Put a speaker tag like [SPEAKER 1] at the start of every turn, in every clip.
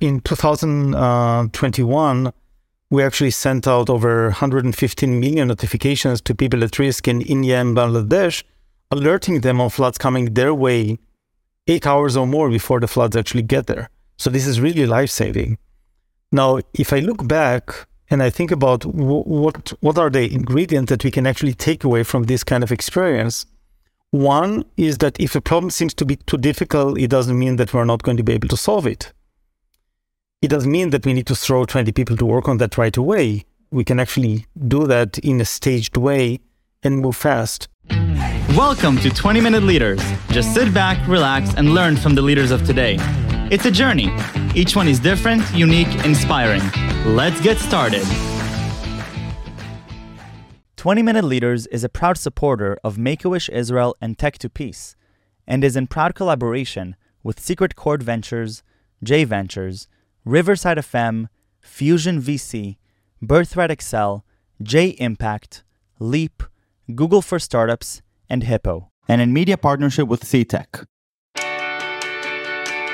[SPEAKER 1] in 2021, uh, we actually sent out over 115 million notifications to people at risk in India and Bangladesh, alerting them of floods coming their way eight hours or more before the floods actually get there. So this is really life saving. Now, if I look back and I think about w- what what are the ingredients that we can actually take away from this kind of experience, one is that if a problem seems to be too difficult, it doesn't mean that we're not going to be able to solve it. It doesn't mean that we need to throw 20 people to work on that right away. We can actually do that in a staged way and move fast.
[SPEAKER 2] Welcome to 20 Minute Leaders. Just sit back, relax, and learn from the leaders of today. It's a journey. Each one is different, unique, inspiring. Let's get started. 20 Minute Leaders is a proud supporter of Make a Wish Israel and Tech to Peace, and is in proud collaboration with Secret Chord Ventures, J Ventures, Riverside FM, Fusion VC, Birthright Excel, J Impact, Leap, Google for Startups, and Hippo, and in media partnership with CTech.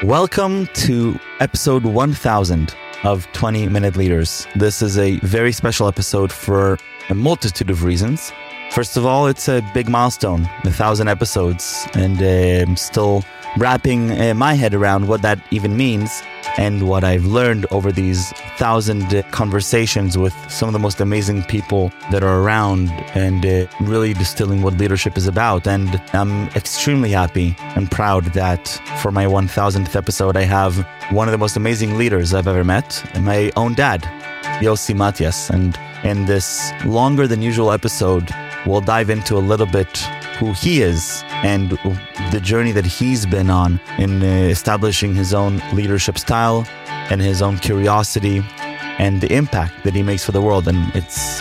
[SPEAKER 2] Welcome to episode 1000 of 20 Minute Leaders. This is a very special episode for a multitude of reasons. First of all, it's a big milestone, a thousand episodes, and uh, I'm still wrapping uh, my head around what that even means and what I've learned over these thousand conversations with some of the most amazing people that are around and uh, really distilling what leadership is about. And I'm extremely happy and proud that for my 1000th episode, I have one of the most amazing leaders I've ever met, my own dad, Yossi Matias. And in this longer than usual episode, we'll dive into a little bit who he is and the journey that he's been on in uh, establishing his own leadership style and his own curiosity and the impact that he makes for the world. And it's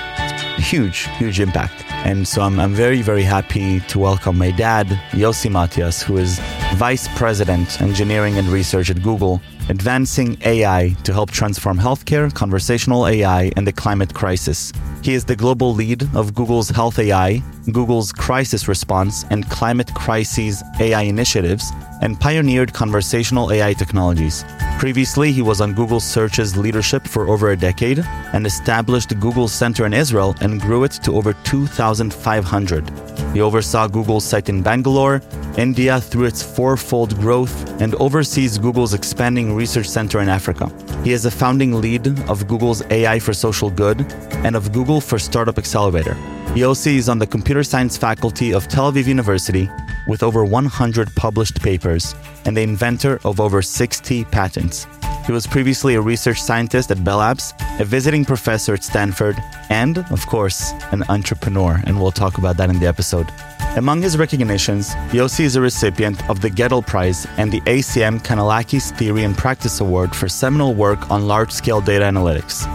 [SPEAKER 2] huge, huge impact. And so I'm, I'm very, very happy to welcome my dad, Yossi Matias, who is Vice President, Engineering and Research at Google, advancing AI to help transform healthcare, conversational AI, and the climate crisis. He is the global lead of Google's Health AI, Google's Crisis Response, and Climate Crises AI initiatives, and pioneered conversational AI technologies. Previously, he was on Google Search's leadership for over a decade and established Google Center in Israel and grew it to over 2,500. He oversaw Google's site in Bangalore, India through its fourfold growth, and oversees Google's expanding research center in Africa. He is a founding lead of Google's AI for Social Good and of Google for Startup Accelerator. Yossi is on the computer science faculty of Tel Aviv University with over 100 published papers and the inventor of over 60 patents. He was previously a research scientist at Bell Labs, a visiting professor at Stanford, and, of course, an entrepreneur, and we'll talk about that in the episode. Among his recognitions, Yossi is a recipient of the Gödel Prize and the ACM Kanellakis Theory and Practice Award for seminal work on large scale data analytics.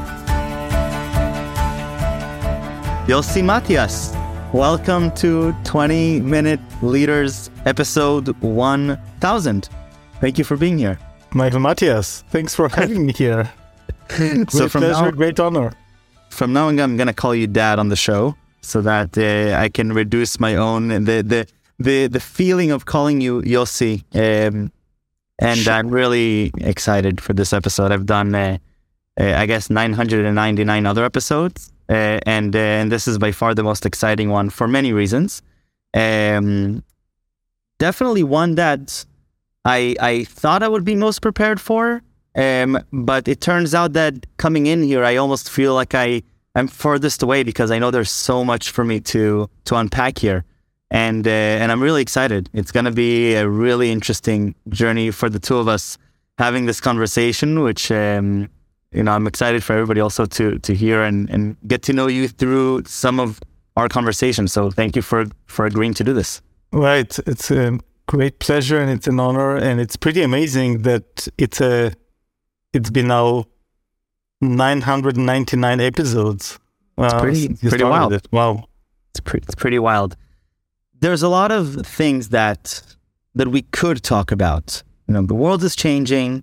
[SPEAKER 2] Yossi Matias, welcome to 20 Minute Leaders, episode 1000. Thank you for being here.
[SPEAKER 1] Michael Matias, thanks for having me here. great
[SPEAKER 2] So from
[SPEAKER 1] pleasure,
[SPEAKER 2] now-
[SPEAKER 1] great honor.
[SPEAKER 2] From now on, I'm going to call you Dad on the show so that uh, I can reduce my own the the the, the feeling of calling you Yossi. Um, and I'm really excited for this episode. I've done, uh, uh, I guess, 999 other episodes, uh, and uh, and this is by far the most exciting one for many reasons. Um, definitely one that I I thought I would be most prepared for, um, but it turns out that coming in here, I almost feel like I I'm furthest away because I know there's so much for me to to unpack here, and uh, and I'm really excited. It's gonna be a really interesting journey for the two of us having this conversation, which um, you know I'm excited for everybody also to to hear and and get to know you through some of our conversation. So thank you for for agreeing to do this.
[SPEAKER 1] Right. It's a great pleasure and it's an honor. And it's pretty amazing that it's a it's been now 999 episodes. Wow,
[SPEAKER 2] pretty- pretty wild.
[SPEAKER 1] it. Wow.
[SPEAKER 2] it's pretty, it's pretty wild. There's a lot of things that that we could talk about. You know, the world is changing.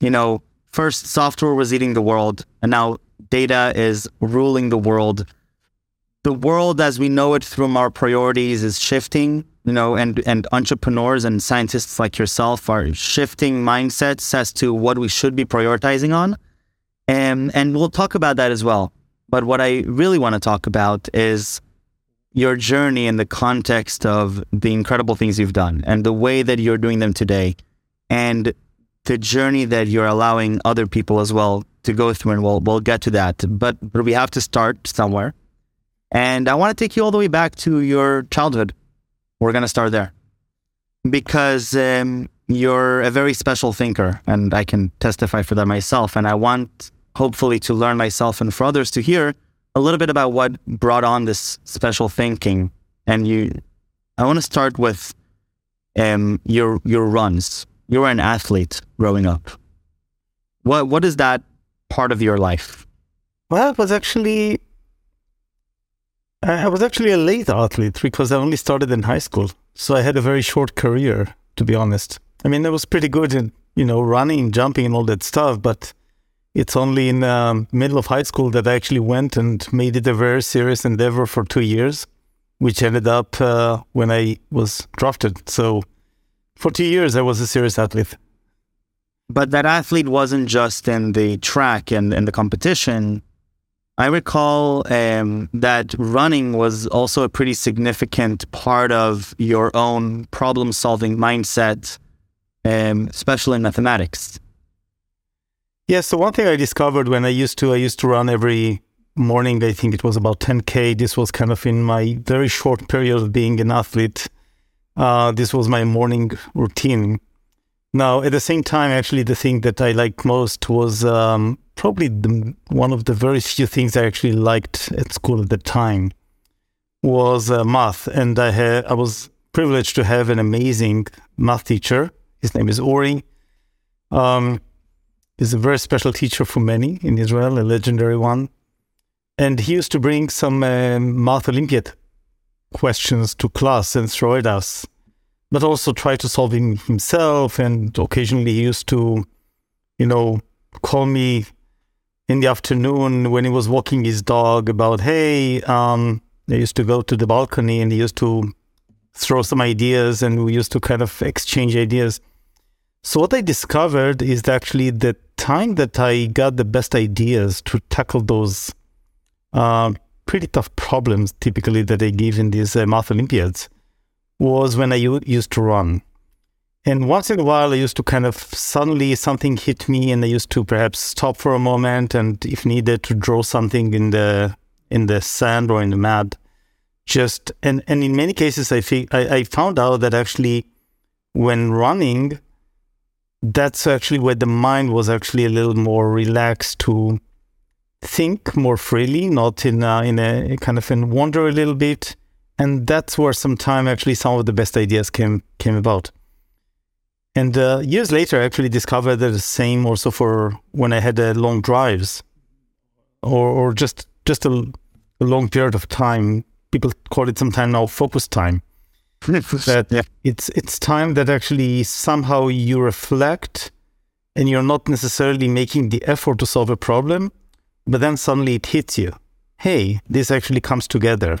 [SPEAKER 2] You know, first software was eating the world, and now data is ruling the world. The world as we know it through our priorities is shifting, you know, and, and entrepreneurs and scientists like yourself are shifting mindsets as to what we should be prioritizing on. And, and we'll talk about that as well. But what I really want to talk about is your journey in the context of the incredible things you've done and the way that you're doing them today and the journey that you're allowing other people as well to go through and we'll, we'll get to that but but we have to start somewhere and i want to take you all the way back to your childhood we're going to start there because um, you're a very special thinker and i can testify for that myself and i want hopefully to learn myself and for others to hear a little bit about what brought on this special thinking. And you, I want to start with um, your your runs. You were an athlete growing up. What what is that part of your life?
[SPEAKER 1] Well, it was actually I was actually a late athlete because I only started in high school, so I had a very short career. To be honest, I mean, I was pretty good in you know running, jumping, and all that stuff, but it's only in the um, middle of high school that I actually went and made it a very serious endeavor for two years, which ended up uh, when I was drafted. So for two years, I was a serious athlete.
[SPEAKER 2] But that athlete wasn't just in the track and, in the competition. I recall um, that running was also a pretty significant part of your own problem solving mindset, um, especially in mathematics.
[SPEAKER 1] Yeah, so one thing I discovered when I used to I used to run every morning, I think it was about 10k. This was kind of in my very short period of being an athlete. Uh, this was my morning routine. Now, at the same time, actually, the thing that I liked most was um, probably the, one of the very few things I actually liked at school at the time was uh, math, and I had I was privileged to have an amazing math teacher. His name is Ori. Um, is a very special teacher for many in Israel, a legendary one. And he used to bring some uh, math Olympiad questions to class and throw at us, but also try to solve him himself. And occasionally he used to, you know, call me in the afternoon when he was walking his dog about, hey, um, I used to go to the balcony and he used to throw some ideas and we used to kind of exchange ideas. So what I discovered is actually the time that I got the best ideas to tackle those uh, pretty tough problems, typically that they give in these uh, math Olympiads, was when I used to run. And once in a while, I used to kind of suddenly something hit me, and I used to perhaps stop for a moment, and if needed, to draw something in the in the sand or in the mud. Just and and in many cases, I think I, I found out that actually, when running, that's actually where the mind was actually a little more relaxed to think more freely, not in a, in a kind of in wonder a little bit. And that's where some time actually some of the best ideas came came about. And uh, years later, I actually discovered that the same also for when I had uh, long drives, or or just just a, a long period of time. People call it sometimes now focus time that yeah. it's it's time that actually somehow you reflect and you're not necessarily making the effort to solve a problem but then suddenly it hits you hey this actually comes together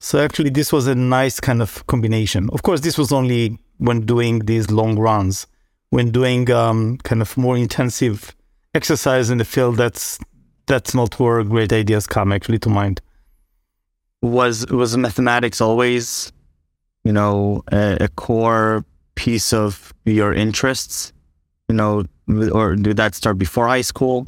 [SPEAKER 1] so actually this was a nice kind of combination of course this was only when doing these long runs when doing um, kind of more intensive exercise in the field that's that's not where great ideas come actually to mind
[SPEAKER 2] was was mathematics always you know, a, a core piece of your interests? You know, or did that start before high school?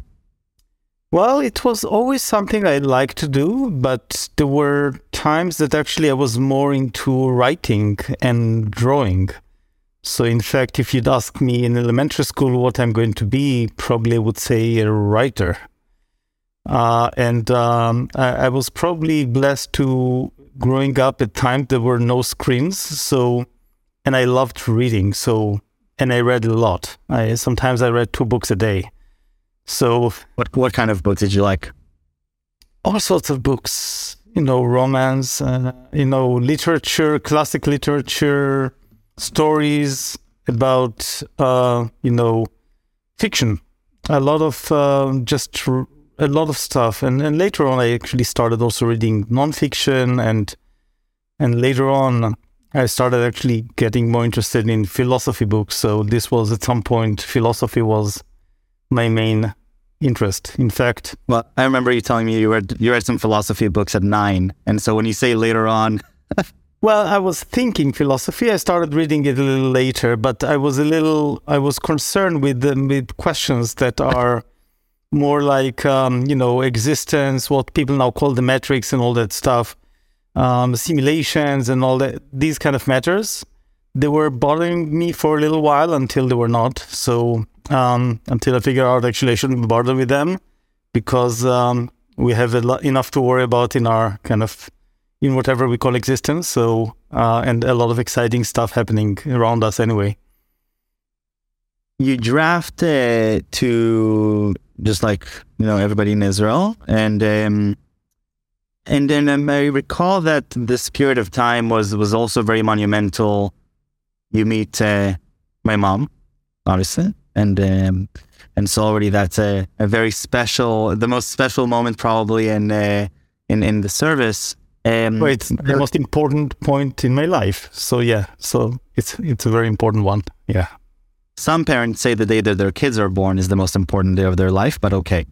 [SPEAKER 1] Well, it was always something I liked to do, but there were times that actually I was more into writing and drawing. So, in fact, if you'd ask me in elementary school what I'm going to be, probably I would say a writer. Uh, and um, I, I, was probably blessed to growing up at times there were no screens so and i loved reading so and i read a lot i sometimes i read two books a day so
[SPEAKER 2] what what kind of books did you like?
[SPEAKER 1] all sorts of books you know romance uh, you know literature classic literature stories about uh, you know fiction. A lot of uh, just r- a lot of stuff, and, and later on, I actually started also reading nonfiction, and and later on, I started actually getting more interested in philosophy books. So this was at some point, philosophy was my main interest. In fact,
[SPEAKER 2] well, I remember you telling me you read you read some philosophy books at nine, and so when you say later on.
[SPEAKER 1] well, I was thinking philosophy. I started reading it a little later, but I was a little, I was concerned with the, with questions that are more like, um, you know, existence, what people now call the Matrix and all that stuff, um, simulations and all that, these kind of matters. They were bothering me for a little while until they were not. So um, until I figure out actually I shouldn't bother with them because um, we have lot, enough to worry about in our kind of in whatever we call existence. So uh, and a lot of exciting stuff happening around us anyway.
[SPEAKER 2] You draft uh, to just like you know everybody in Israel, and um, and then um, I recall that this period of time was was also very monumental. You meet uh, my mom, obviously, and um, and so already that's a, a very special, the most special moment probably in uh, in in the service.
[SPEAKER 1] Um, well, it's the most important point in my life. So yeah, so it's it's a very important one. Yeah.
[SPEAKER 2] Some parents say the day that their kids are born is the most important day of their life, but okay.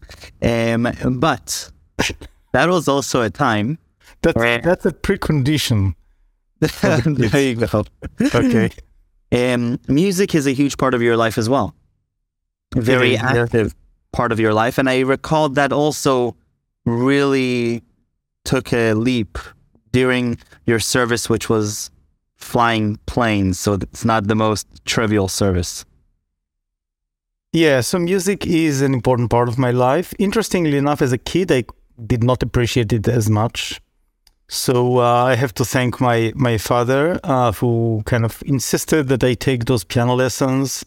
[SPEAKER 2] Um, but that was also a time.
[SPEAKER 1] That's where... that's a precondition.
[SPEAKER 2] there you go.
[SPEAKER 1] okay.
[SPEAKER 2] Um, music is a huge part of your life as well very active part of your life. And I recall that also really took a leap during your service, which was flying planes. So it's not the most trivial service.
[SPEAKER 1] Yeah, so music is an important part of my life. Interestingly enough, as a kid, I did not appreciate it as much. So uh, I have to thank my my father, uh, who kind of insisted that I take those piano lessons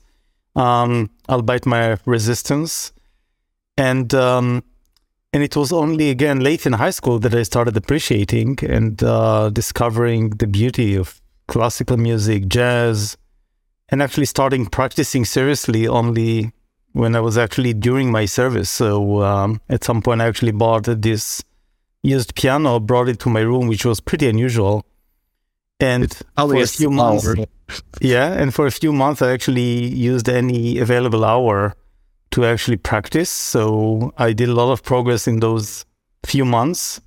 [SPEAKER 1] um, albeit my resistance. And um, and it was only again late in high school that I started appreciating and uh, discovering the beauty of classical music, jazz, and actually starting practicing seriously only when I was actually during my service. So um, at some point, I actually bought this used piano, brought it to my room, which was pretty unusual. And for a few months, yeah, and for a few months, I actually used any available hour to actually practice. So I did a lot of progress in those few months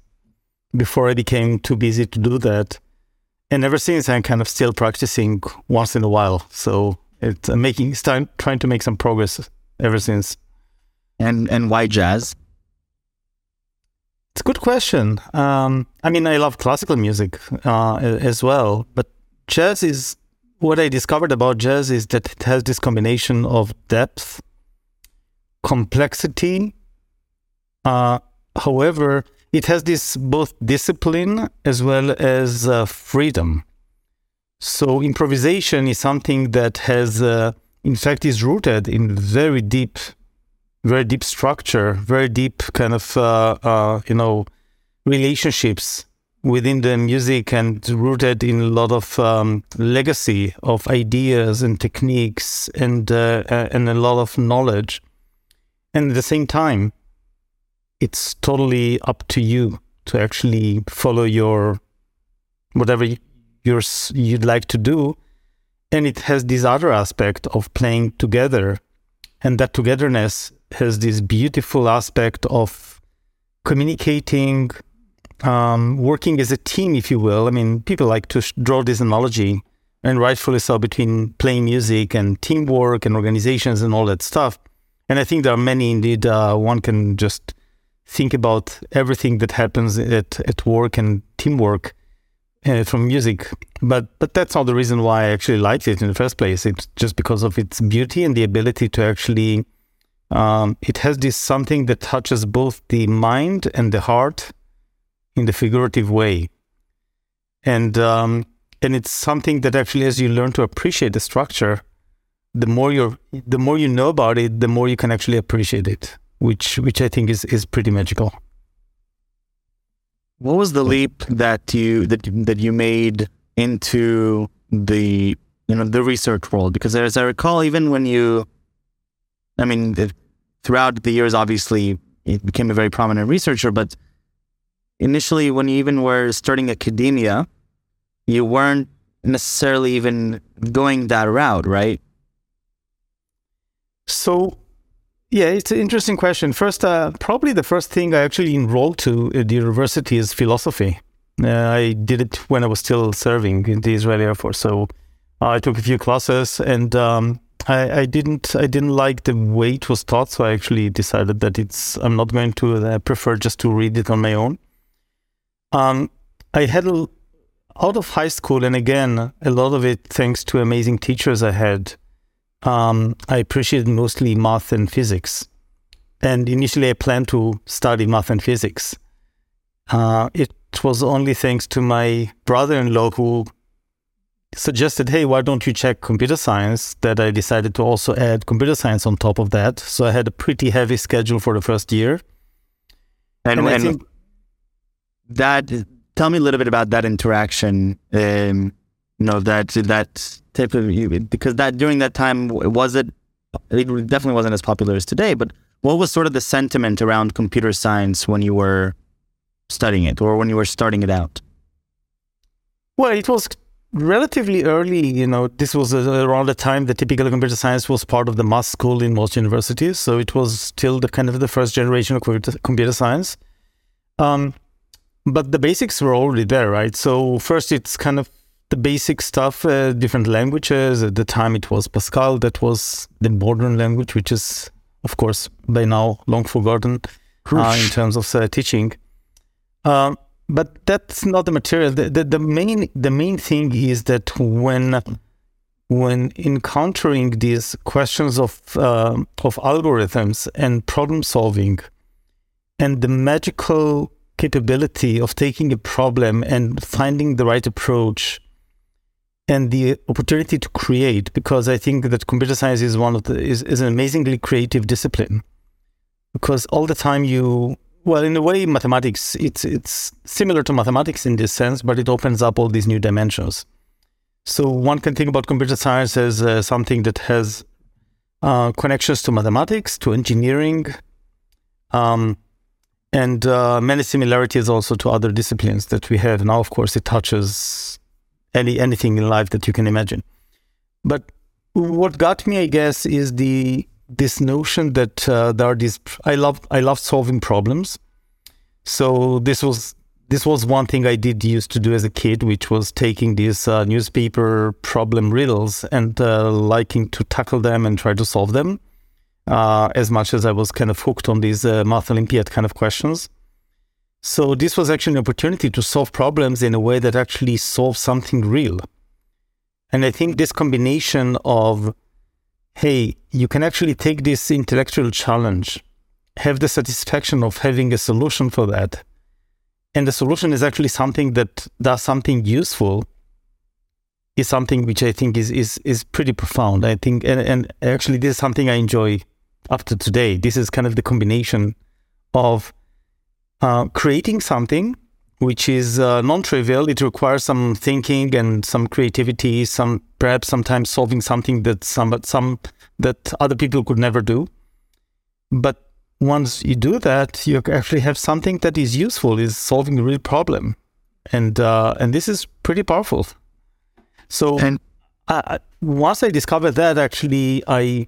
[SPEAKER 1] before I became too busy to do that. And ever since, I'm kind of still practicing once in a while. So it's uh, making start, trying to make some progress ever since.
[SPEAKER 2] And and why jazz?
[SPEAKER 1] It's a good question. Um, I mean, I love classical music uh, as well, but jazz is what I discovered about jazz is that it has this combination of depth, complexity. Uh, however, it has this both discipline as well as uh, freedom. So improvisation is something that has, uh, in fact, is rooted in very deep, very deep structure, very deep kind of, uh, uh, you know, relationships within the music and rooted in a lot of um, legacy of ideas and techniques and uh, uh, and a lot of knowledge. And at the same time, it's totally up to you to actually follow your whatever you're, you'd like to do. And it has this other aspect of playing together. And that togetherness has this beautiful aspect of communicating um, working as a team, if you will. I mean, people like to draw this analogy, and rightfully so, between playing music and teamwork and organizations and all that stuff. And I think there are many indeed. Uh, one can just think about everything that happens at, at work and teamwork uh, from music. But but that's not the reason why I actually liked it in the first place. It's just because of its beauty and the ability to actually. Um, it has this something that touches both the mind and the heart in the figurative way. And um, and it's something that actually, as you learn to appreciate the structure, the more you the more you know about it, the more you can actually appreciate it, which which I think is is pretty magical.
[SPEAKER 2] What was the leap that you that that you made into the you know the research world? Because as I recall, even when you, I mean, throughout the years, obviously he became a very prominent researcher. But initially, when you even were starting academia, you weren't necessarily even going that route, right?
[SPEAKER 1] So, yeah, it's an interesting question. First, uh, probably the first thing I actually enrolled to at the university is philosophy. Uh, I did it when I was still serving in the Israeli Air Force. So uh, I took a few classes, and um, I, I, didn't I didn't like the way it was taught. So I actually decided that it's I'm not going to. I uh, prefer just to read it on my own. Um, I had a, out of high school, and again, a lot of it thanks to amazing teachers I had. Um, I appreciated mostly math and physics, and initially I planned to study math and physics. Uh, it was only thanks to my brother-in-law who suggested, "Hey, why don't you check computer science?" That I decided to also add computer science on top of that. So I had a pretty heavy schedule for the first year.
[SPEAKER 2] And, and, and think, that tell me a little bit about that interaction. Um, you know that that type of because that during that time was it it definitely wasn't as popular as today. But what was sort of the sentiment around computer science when you were studying it or when you were starting it out?
[SPEAKER 1] Well, it was relatively early. You know, this was around the time that typical computer science was part of the math school in most universities. So it was still the kind of the first generation of computer science. Um, but the basics were already there, right? So first, it's kind of the basic stuff, uh, different languages. At the time, it was Pascal that was the modern language, which is, of course, by now long forgotten uh, in terms of uh, teaching. Um, but that's not the material. The, the, the, main the main thing is that when when encountering these questions of uh, of algorithms and problem solving, and the magical capability of taking a problem and finding the right approach and the opportunity to create because i think that computer science is one of the is, is an amazingly creative discipline because all the time you well in a way mathematics it's it's similar to mathematics in this sense but it opens up all these new dimensions so one can think about computer science as uh, something that has uh, connections to mathematics to engineering um, and uh, many similarities also to other disciplines that we have now. Of course, it touches any anything in life that you can imagine. But what got me, I guess, is the this notion that uh, there are these. I love I love solving problems. So this was this was one thing I did used to do as a kid, which was taking these uh, newspaper problem riddles and uh, liking to tackle them and try to solve them uh, as much as I was kind of hooked on these uh, math Olympiad kind of questions. So this was actually an opportunity to solve problems in a way that actually solves something real. And I think this combination of, hey, you can actually take this intellectual challenge, have the satisfaction of having a solution for that, and the solution is actually something that does something useful is something which I think is is is pretty profound. I think and, and actually this is something I enjoy up to today. This is kind of the combination of uh, creating something which is uh, non-trivial. It requires some thinking and some creativity, some perhaps sometimes solving something that some some that other people could never do. But once you do that, you actually have something that is useful, is solving a real problem, and uh, and this is pretty powerful. So and uh, once I discovered that, actually, I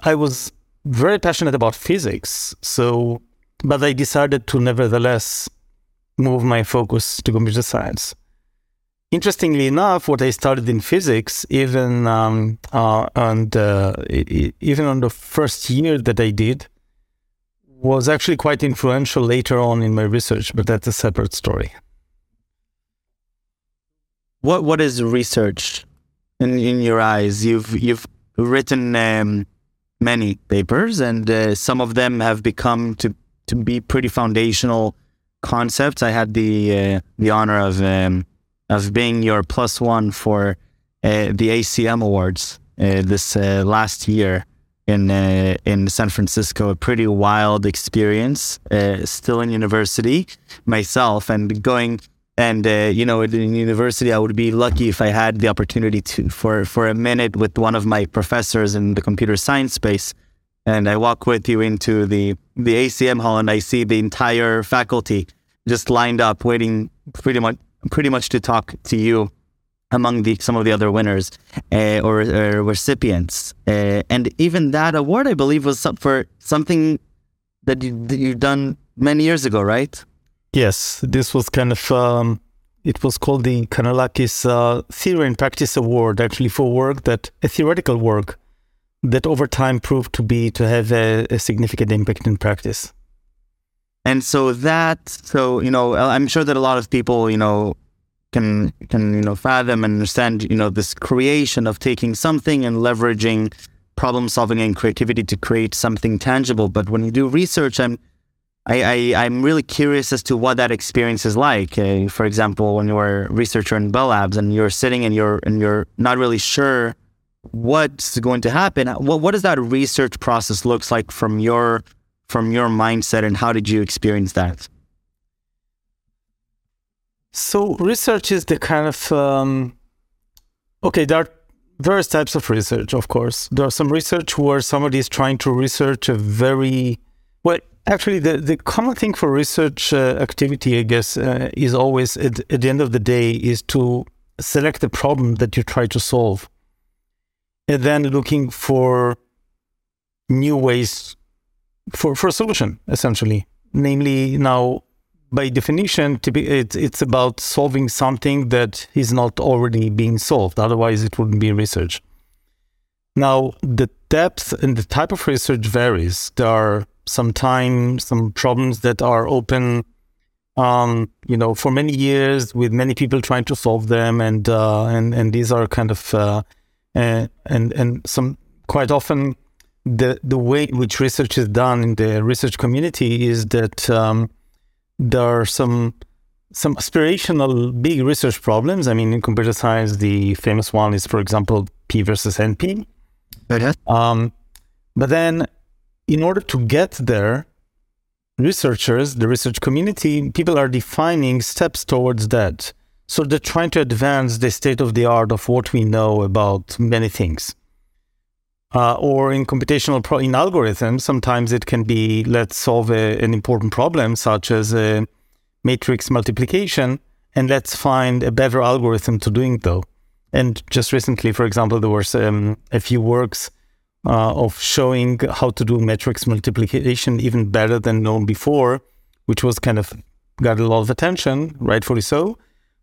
[SPEAKER 1] I was very passionate about physics. So, but I decided to nevertheless move my focus to computer science. Interestingly enough, what I studied in physics, even um, uh, and uh, even on the first year that I did, was actually quite influential later on in my research. But that's a separate story.
[SPEAKER 2] What What is research in in your eyes? You've you've written um, many papers, and uh, some of them have become to to be pretty foundational concepts. I had the uh, the honor of um, of being your plus one for uh, the ACM Awards uh, this uh, last year in uh, in San Francisco. A pretty wild experience. still in university myself, and going and uh, you know in university i would be lucky if i had the opportunity to for for a minute with one of my professors in the computer science space and i walk with you into the the ACM hall and I see the entire faculty just lined up, waiting pretty much pretty much to talk to you among the some of the other winners uh, or, or, recipients. Uh, and even that award, I believe, was for something that, you, that you've done many years ago, right?
[SPEAKER 1] Yes, this was kind of um, it was called the Kanellakis uh, Theory and Practice Award, actually for work that a theoretical work that over time proved to be to have a, a significant impact in practice.
[SPEAKER 2] And so that, so you know, I'm sure that a lot of people, you know, can can you know fathom and understand, you know, this creation of taking something and leveraging problem solving and creativity to create something tangible. But when you do research, I'm I, I am really curious as to what that experience is like. Uh, for example, when you're a researcher in Bell Labs and you're sitting and you're and you're not really sure what's going to happen. What what does that research process looks like from your from your mindset, and how did you experience that?
[SPEAKER 1] So research is the kind of um, okay. There are various types of research, of course. There are some research where somebody is trying to research a very well. Actually, the, the common thing for research uh, activity, I guess, uh, is always at, at the end of the day is to select the problem that you try to solve, and then looking for new ways for for a solution, essentially. Namely, now by definition, it's, about solving something that is not already being solved. Otherwise, it wouldn't be research. Now, the depth and the type of research varies. There are sometimes some problems that are open, um, you know, for many years with many people trying to solve them, and uh, and and these are kind of uh, uh, and and some quite often the the way in which research is done in the research community is that um, there are some some aspirational big research problems. I mean, in computer science, the famous one is, for example, P versus NP.
[SPEAKER 2] Okay.
[SPEAKER 1] Um, but then, in order to get there, researchers, the research community, people are defining steps towards that. So they're trying to advance the state of the art of what we know about many things. Uh, or in computational pro- in algorithms, sometimes it can be let's solve a, an important problem such as a matrix multiplication, and let's find a better algorithm to doing though. And just recently, for example, there was um, a few works uh, of showing how to do matrix multiplication even better than known before, which was kind of got a lot of attention, rightfully so.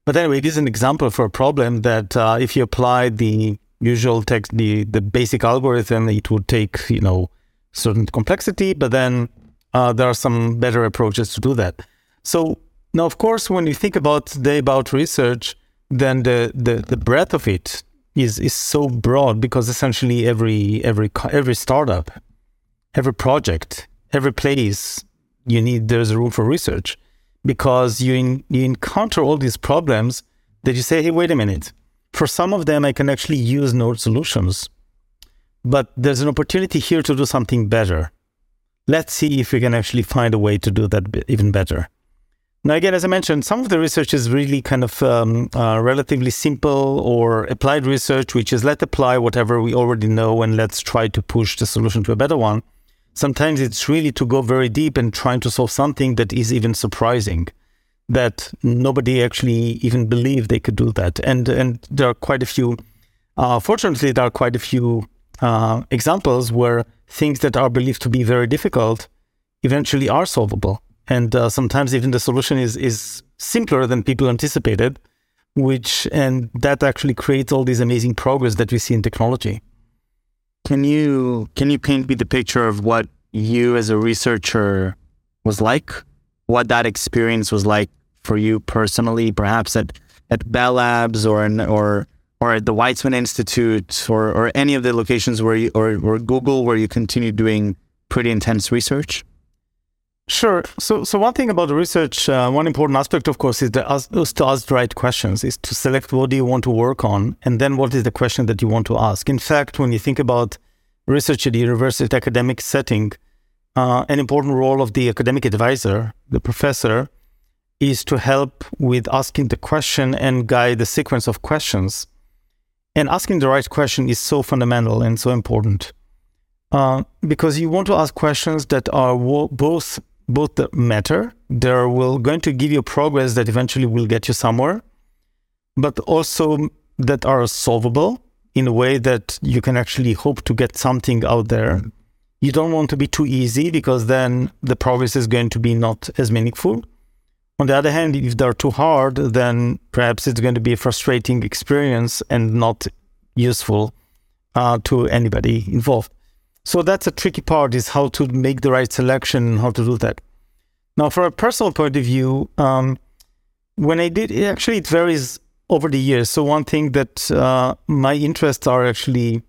[SPEAKER 1] But anyway, it is an example for a problem that uh, if you apply the usual text, the the basic algorithm, it would take you know certain complexity, but then uh, there are some better approaches to do that. So now, of course, when you think about the about research, then the, the the breadth of it is is so broad because essentially every every every startup, every project, every place you need there's room for research because you in, you encounter all these problems that you say, hey, wait a minute for some of them, I can actually use node solutions, but there's an opportunity here to do something better. Let's see if we can actually find a way to do that even better. Now, again, as I mentioned, some of the research is really kind of um, uh, relatively simple or applied research, which is let's apply whatever we already know and let's try to push the solution to a better one. Sometimes it's really to go very deep and trying to solve something that is even surprising that nobody actually even believed they could do that. And and there are quite a few. Uh, fortunately, there are quite a few uh, examples where things that are believed to be very difficult eventually are solvable. And uh, sometimes even the solution is is simpler than people anticipated, which and that actually creates all these amazing progress that we see in technology.
[SPEAKER 2] Can you can you paint me the picture of what you as a researcher was like? What that experience was like for you personally, perhaps at at Bell Labs or in, or or at the Weizmann Institute or or any of the locations where you or, or Google where you continue doing pretty intense research?
[SPEAKER 1] Sure. So, so one thing about the research, uh, one important aspect, of course, is, the, is to ask the right questions, is to select what do you want to work on, and then what is the question that you want to ask. In fact, when you think about research at the university academic setting, uh, an important role of the academic advisor, the professor, is to help with asking the question and guide the sequence of questions. And asking the right question is so fundamental and so important. uh, because you want to ask questions that are wo- both both matter. They're will going to give you progress that eventually will get you somewhere, but also that are solvable in a way that you can actually hope to get something out there. You don't want to be too easy because then the progress is going to be not as meaningful. On the other hand, if they're too hard, then perhaps it's going to be a frustrating experience and not useful uh, to anybody involved. So that's a tricky part is how to make the right selection and how to do that. Now, from a personal point of view, um, when I did, it actually it varies over the years. So one thing that uh, my interests are actually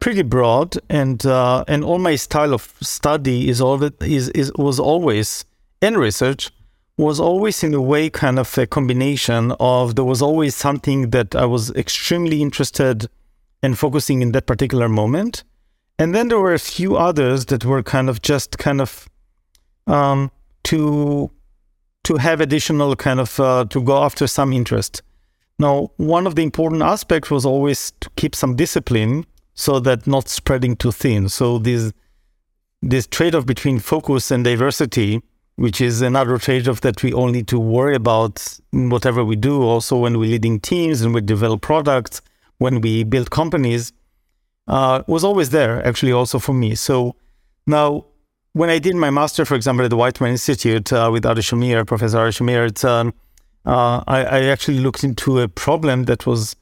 [SPEAKER 1] pretty broad, and uh, and all my style of study is all that is is was always in research was always in a way kind of a combination of there was always something that I was extremely interested in focusing in that particular moment and then there were a few others that were kind of just kind of um, to to have additional kind of uh, to go after some interest. Now, one of the important aspects was always to keep some discipline so that not spreading too thin. So this this trade-off between focus and diversity, which is another trade-off that we all need to worry about in whatever we do, also when we're leading teams and we develop products, when we build companies, uh, was always there actually also for me. So now when I did my master, for example, at the Weizmann Institute uh, with Adi Shamir, Professor Adi Shamir, um, uh, I, I, actually looked into a problem that was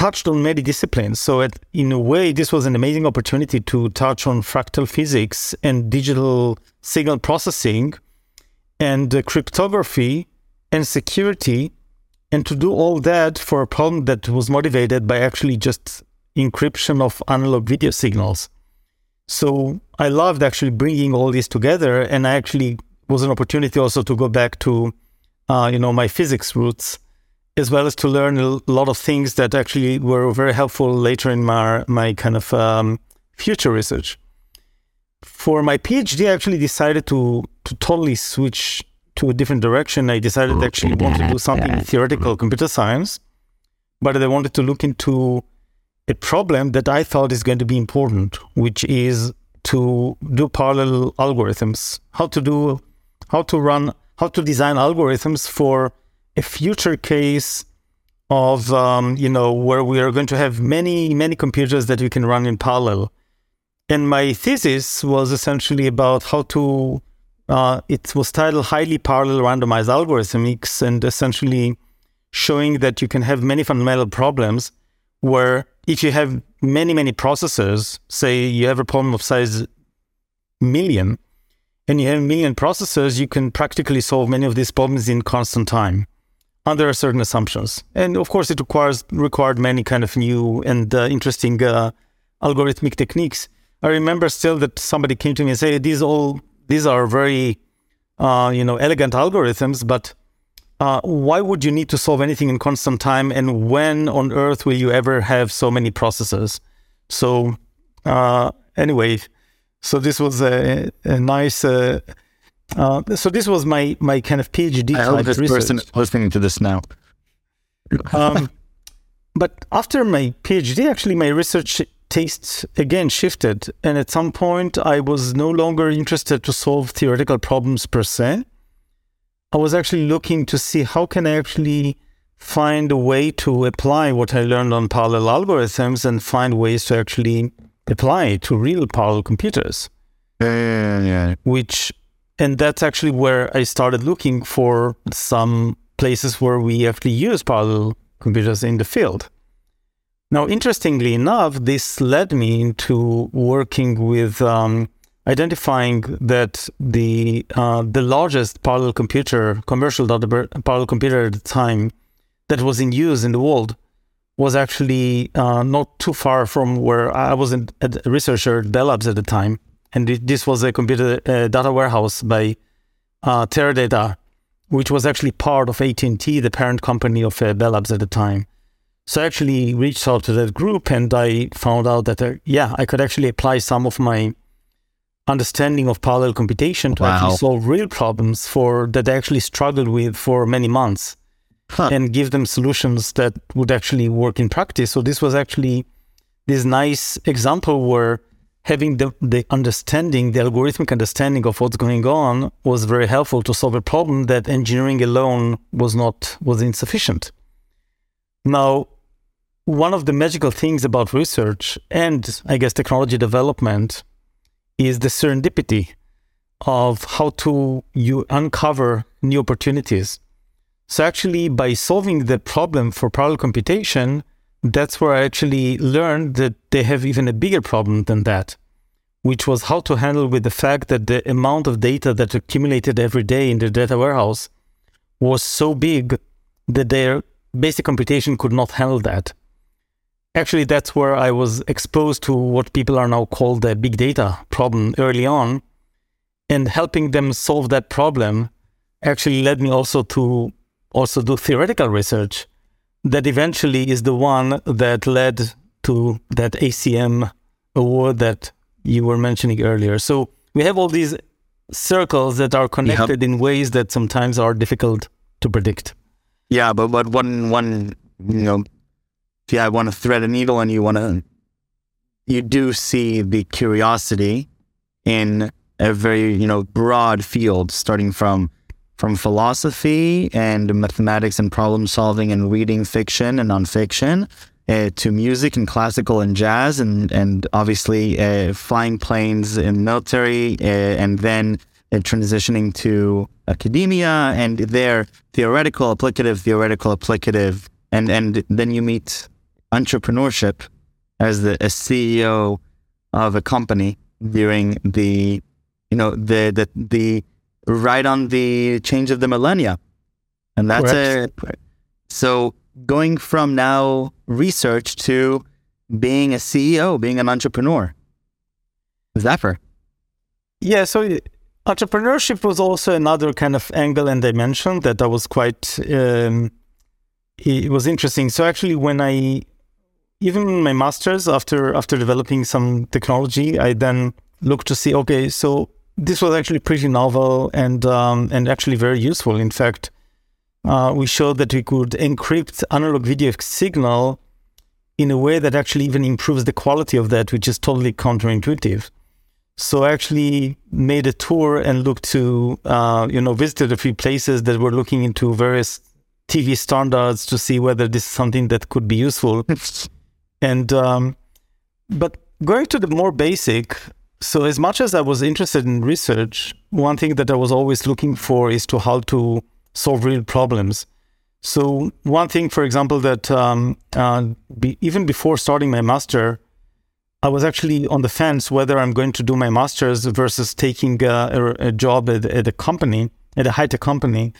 [SPEAKER 1] touched on many disciplines. So it, in a way, this was an amazing opportunity to touch on fractal physics and digital signal processing and uh, cryptography and security and to do all that for a problem that was motivated by actually just encryption of analog video signals. So I loved actually bringing all this together, and I actually was an opportunity also to go back to, uh, you know, my physics roots, as well as to learn a lot of things that actually were very helpful later in my my kind of um, future research. For my PhD, I actually decided to to totally switch to a different direction. I decided to actually want to do something in theoretical computer science, but I wanted to look into a problem that I thought is going to be important, which is to do parallel algorithms, how to do, how to run, how to design algorithms for a future case of, um, you know, where we are going to have many, many computers that we can run in parallel. And my thesis was essentially about how to, uh, it was titled Highly Parallel Randomized Algorithmics, and essentially showing that you can have many fundamental problems where if you have many, many processors, say you have a problem of size million, and you have a million processors, you can practically solve many of these problems in constant time under certain assumptions. And of course, it requires required many kind of new and uh, interesting uh, algorithmic techniques. I remember still that somebody came to me and said, "These all these are very, uh, you know, elegant algorithms, but uh, why would you need to solve anything in constant time? And when on earth will you ever have so many processes? So, uh, anyway, so this was a, a nice. Uh, so this was my my kind of PhD.
[SPEAKER 2] I hope this research. person listening to this now. um,
[SPEAKER 1] but after my PhD, actually, my research tastes again shifted, and at some point, I was no longer interested to solve theoretical problems per se. I was actually looking to see how can I actually find a way to apply what I learned on parallel algorithms and find ways to actually apply it to real parallel computers.
[SPEAKER 2] Yeah, yeah, yeah.
[SPEAKER 1] Which, and that's actually where I started looking for some places where we actually use parallel computers in the field. Now, interestingly enough, this led me into working with um, identifying that the uh, the largest parallel computer, commercial parallel computer at the time, that was in use in the world, was actually uh, not too far from where I was a researcher at Bell Labs at the time, and this was a computer uh, data warehouse by uh, Teradata, which was actually part of AT&T, the parent company of uh, Bell Labs at the time. So I actually reached out to that group, and I found out that uh, yeah, I could actually apply some of my understanding of parallel computation to wow. actually solve real problems for that they actually struggled with for many months huh. and give them solutions that would actually work in practice. So this was actually this nice example where having the, the understanding, the algorithmic understanding of what's going on was very helpful to solve a problem that engineering alone was not was insufficient. Now, one of the magical things about research and I guess technology development is the serendipity of how to you uncover new opportunities. So actually by solving the problem for parallel computation, that's where I actually learned that they have even a bigger problem than that, which was how to handle with the fact that the amount of data that accumulated every day in the data warehouse was so big that their basic computation could not handle that. Actually, that's where I was exposed to what people are now called the big data problem early on. And helping them solve that problem actually led me also to also do theoretical research that eventually is the one that led to that ACM award that you were mentioning earlier. So we have all these circles that are connected in ways that sometimes are difficult to predict.
[SPEAKER 2] Yeah, but but one one you know, if you want to thread a needle and you want to, you do see the curiosity in a very you know broad field, starting from from philosophy and mathematics and problem solving and reading fiction and nonfiction uh, to music and classical and jazz and and obviously uh, flying planes in military uh, and then uh, transitioning to academia and there theoretical applicative theoretical applicative and and then you meet entrepreneurship as the a CEO of a company during the you know the the the right on the change of the millennia. And that's it. So going from now research to being a CEO, being an entrepreneur. Zapper.
[SPEAKER 1] Yeah, so entrepreneurship was also another kind of angle and dimension that I was quite um, it was interesting. So actually when I even my masters after after developing some technology, I then looked to see okay, so this was actually pretty novel and um, and actually very useful. In fact, uh, we showed that we could encrypt analog video signal in a way that actually even improves the quality of that, which is totally counterintuitive. So I actually made a tour and looked to, uh, you know, visited a few places that were looking into various TV standards to see whether this is something that could be useful. and um, but going to the more basic, so, as much as I was interested in research, one thing that I was always looking for is to how to solve real problems. So, one thing, for example, that um, uh, be, even before starting my master, I was actually on the fence whether I'm going to do my master's versus taking a, a job at, at, a company, at a high tech company,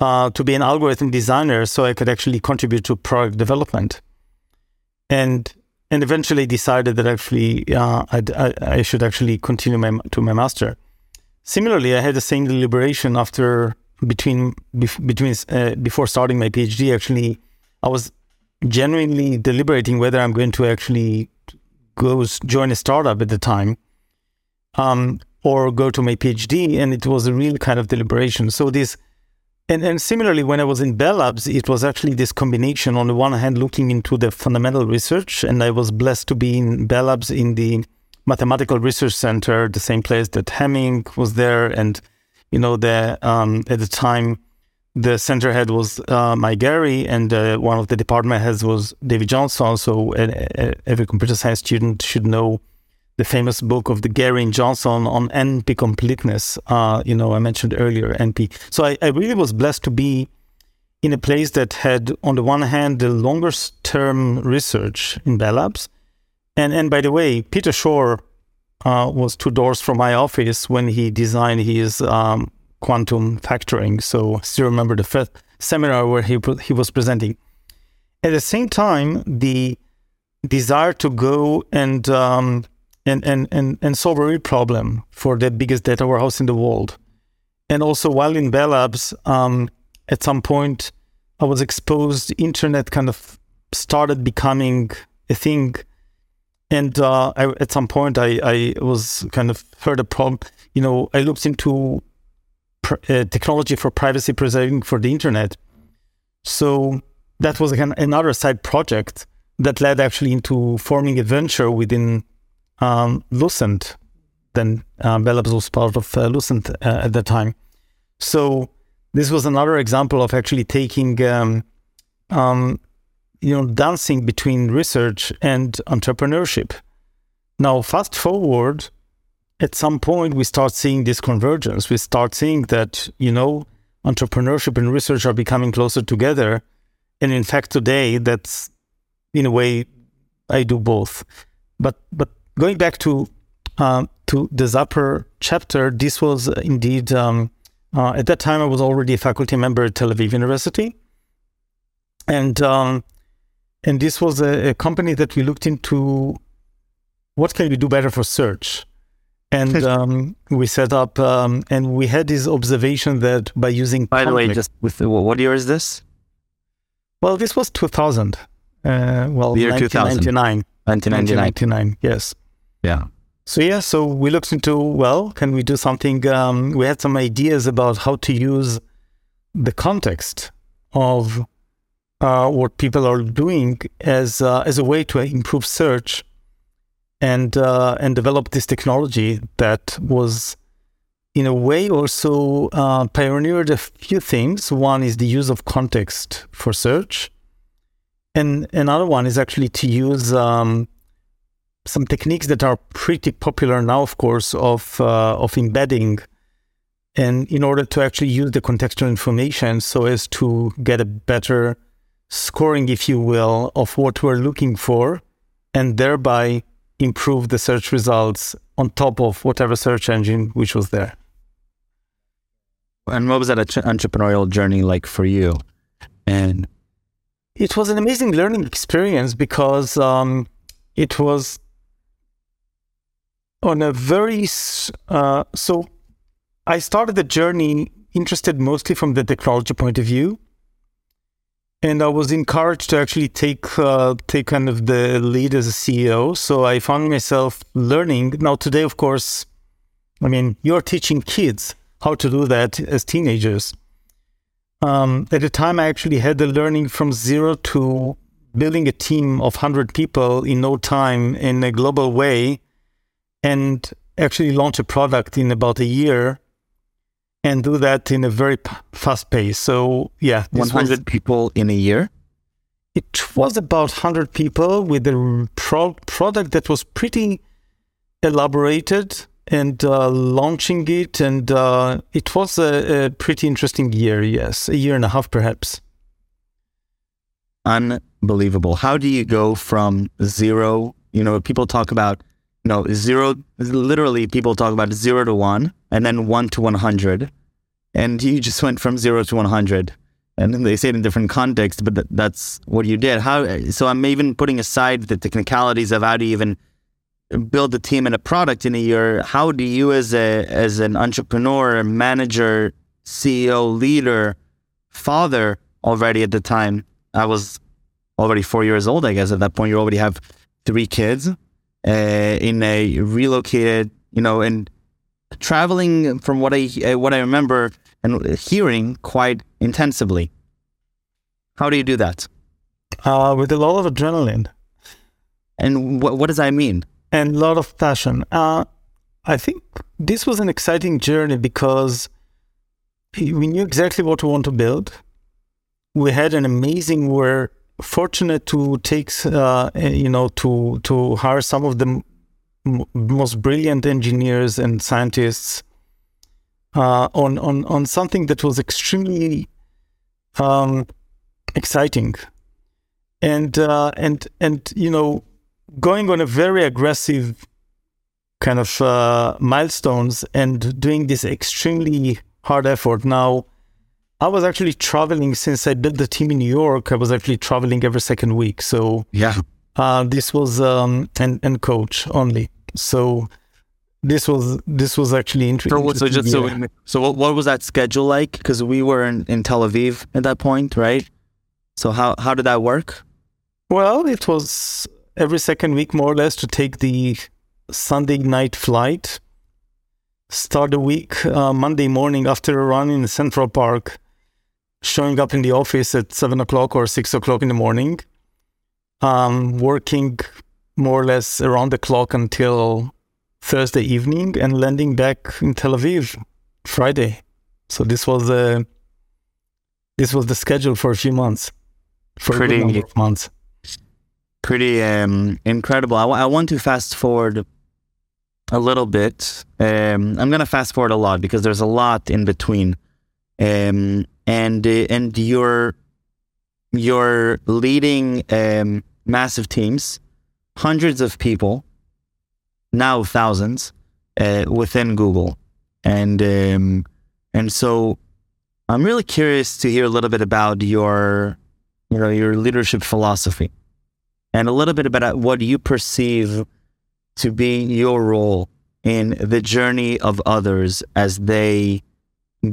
[SPEAKER 1] uh, to be an algorithm designer so I could actually contribute to product development. And and eventually decided that actually uh, I, I should actually continue my to my master. Similarly, I had the same deliberation after between between uh, before starting my PhD. Actually, I was genuinely deliberating whether I'm going to actually go join a startup at the time, um, or go to my PhD, and it was a real kind of deliberation. So this and, and similarly, when I was in Bell Labs, it was actually this combination. On the one hand, looking into the fundamental research, and I was blessed to be in Bell Labs in the Mathematical Research Center, the same place that Hamming was there, and you know, the um, at the time, the center head was uh, Mike Garey, and uh, one of the department heads was David Johnson. So uh, every computer science student should know the famous book of the Garey and Johnson on NP completeness. Uh, you know, I mentioned earlier NP. So I, I, really was blessed to be in a place that had, on the one hand, the longest term research in Bell Labs. And, and by the way, Peter Shor uh, was two doors from my office when he designed his um, quantum factoring. So I still remember the first seminar where he, he was presenting. At the same time, the desire to go and um, and, and, and, and solve a real problem for the biggest data warehouse in the world. And also, while in Bell Labs, um, at some point, I was exposed, internet kind of started becoming a thing. And uh, I, at some point, I, I was kind of heard a problem. You know, I looked into pr- uh, technology for privacy preserving for the internet. So that was again another side project that led actually into forming a venture within um, Lucent. Then uh, Labs was part of uh, Lucent uh, at that time. So this was another example of actually taking, um, um, you know, dancing between research and entrepreneurship. Now, fast forward, at some point we start seeing this convergence. We start seeing that you know entrepreneurship and research are becoming closer together, and in fact, today that's in a way I do both. But but going back to uh, to the Zapper chapter, this was indeed um, uh, at that time I was already a faculty member at Tel Aviv University, and um, and this was a, a, company that we looked into. What can we do better for search? And um, we set up, um, and we had this observation that by using.
[SPEAKER 2] By the way, just with what year is this?
[SPEAKER 1] Well, this was 2000. Uh, well,
[SPEAKER 2] the year 1999.
[SPEAKER 1] 1999. Yes.
[SPEAKER 2] Yeah.
[SPEAKER 1] So yeah, so we looked into well, can we do something? Um, we had some ideas about how to use the context of uh, what people are doing as uh, as a way to improve search and uh, and develop this technology that was in a way also uh, pioneered a few things. One is the use of context for search, and another one is actually to use um, some techniques that are pretty popular now, of course, of uh, of embedding, and in order to actually use the contextual information so as to get a better scoring, if you will, of what we're looking for, and thereby improve the search results on top of whatever search engine which was there.
[SPEAKER 2] And what was that entrepreneurial journey like for you? And
[SPEAKER 1] it was an amazing learning experience because um, it was on a very uh, so I started the journey interested mostly from the technology point of view, and I was encouraged to actually take uh, take kind of the lead as a CEO. So I found myself learning. Now today, of course, I mean you're teaching kids how to do that as teenagers. Um, at the time, I actually had the learning from zero to building a team of 100 people in no time in a global way and actually launch a product in about a year and do that in a very p- fast pace. So, yeah.
[SPEAKER 2] 100 was, people in a year?
[SPEAKER 1] It was about 100 people with a pro- product that was pretty elaborated and uh, launching it. And uh, it was a, a pretty interesting year, yes, a year and a half perhaps.
[SPEAKER 2] Unbelievable. How do you go from zero? You know, people talk about no, zero, literally, people talk about zero to one and then one to 100. And you just went from zero to 100. And they say it in different contexts, but th- that's what you did. How? So I'm even putting aside the technicalities of how to even build a team and a product in a year. How do you, as a as an entrepreneur, manager, CEO, leader, father, already at the time, I was already four years old. I guess at that point, you already have three kids uh, in a relocated, you know, and traveling from what I uh, what I remember and hearing quite intensively. How do you do that?
[SPEAKER 1] Uh, with a lot of adrenaline.
[SPEAKER 2] And what what does that mean?
[SPEAKER 1] And a lot of passion. Uh, I think this was an exciting journey because we knew exactly what we want to build. We had an amazing where fortunate to take, uh, eh, you know, to to hire some of the m- most brilliant engineers and scientists uh, on on on something that was extremely um, exciting, and uh, and and you know, going on a very aggressive kind of uh, milestones and doing this extremely hard effort. Now I was actually traveling since I built the team in New York. I was actually traveling every second week. So
[SPEAKER 2] yeah,
[SPEAKER 1] uh, this was um, and and coach only. So this was this was actually interesting.
[SPEAKER 2] So, so just so so what, what was that schedule like? Because we were in, in Tel Aviv at that point, right? So how how did that work?
[SPEAKER 1] Well, it was every second week, more or less, to take the Sunday night flight. Start the week uh, Monday morning after a run in Central Park showing up in the office at seven o'clock or six o'clock in the morning, um, working more or less around the clock until Thursday evening and landing back in Tel Aviv Friday. So this was the uh, this was the schedule for a few months, for
[SPEAKER 2] pretty,
[SPEAKER 1] a good months.
[SPEAKER 2] Pretty um, incredible. I, w- I want to fast forward a little bit. Um, I'm gonna fast forward a lot because there's a lot in between, um, and uh, and you're you're leading um, massive teams, hundreds of people, now thousands, uh, within Google, and um, and so I'm really curious to hear a little bit about your, you know, your leadership philosophy, and a little bit about what you perceive to be your role in the journey of others as they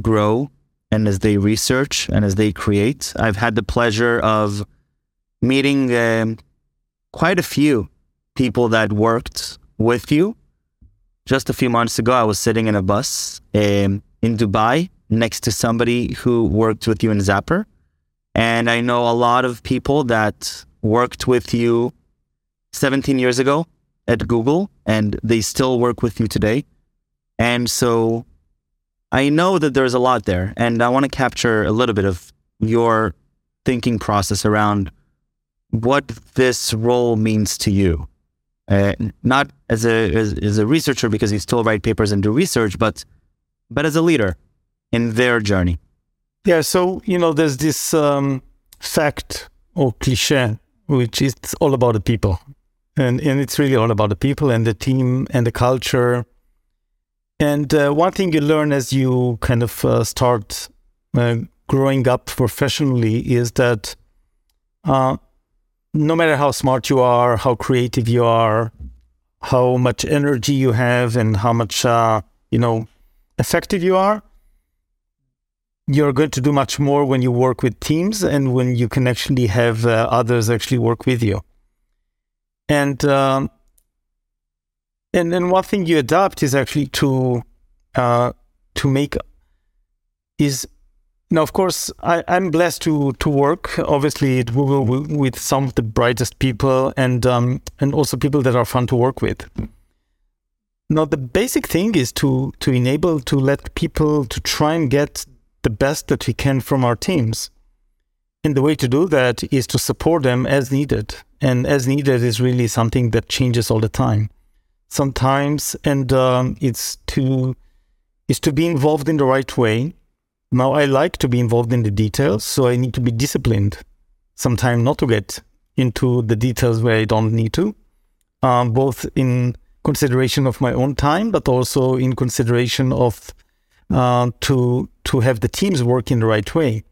[SPEAKER 2] grow and as they research and as they create. I've had the pleasure of meeting um, quite a few people that worked with you. Just a few months ago, I was sitting in a bus um, in Dubai next to somebody who worked with you in Zapper. And I know a lot of people that worked with you 17 years ago at Google and they still work with you today. And so I know that there's a lot there. And I want to capture a little bit of your thinking process around what this role means to you. Uh, not as a as, as a researcher because you still write papers and do research, but but as a leader in their journey.
[SPEAKER 1] Yeah. So you know, there's this um, fact or cliche, which is all about the people and and it's really all about the people and the team and the culture. And uh, one thing you learn as you kind of uh, start uh, growing up professionally is that uh, no matter how smart you are, how creative you are, how much energy you have, and how much uh, you know effective you are, you're going to do much more when you work with teams and when you can actually have uh, others actually work with you. And um, and and one thing you adopt is actually to uh, to make is now of course I, I'm blessed to to work obviously at Google with some of the brightest people and um, and also people that are fun to work with. Now the basic thing is to to enable to let people to try and get the best that we can from our teams. And the way to do that is to support them as needed and as needed is really something that changes all the time sometimes and um, it's to is to be involved in the right way. Now i like to be involved in the details so i need to be disciplined sometimes not to get into the details where i don't need to um, both in consideration of my own time but also in consideration of uh, to to have the teams work in the right way.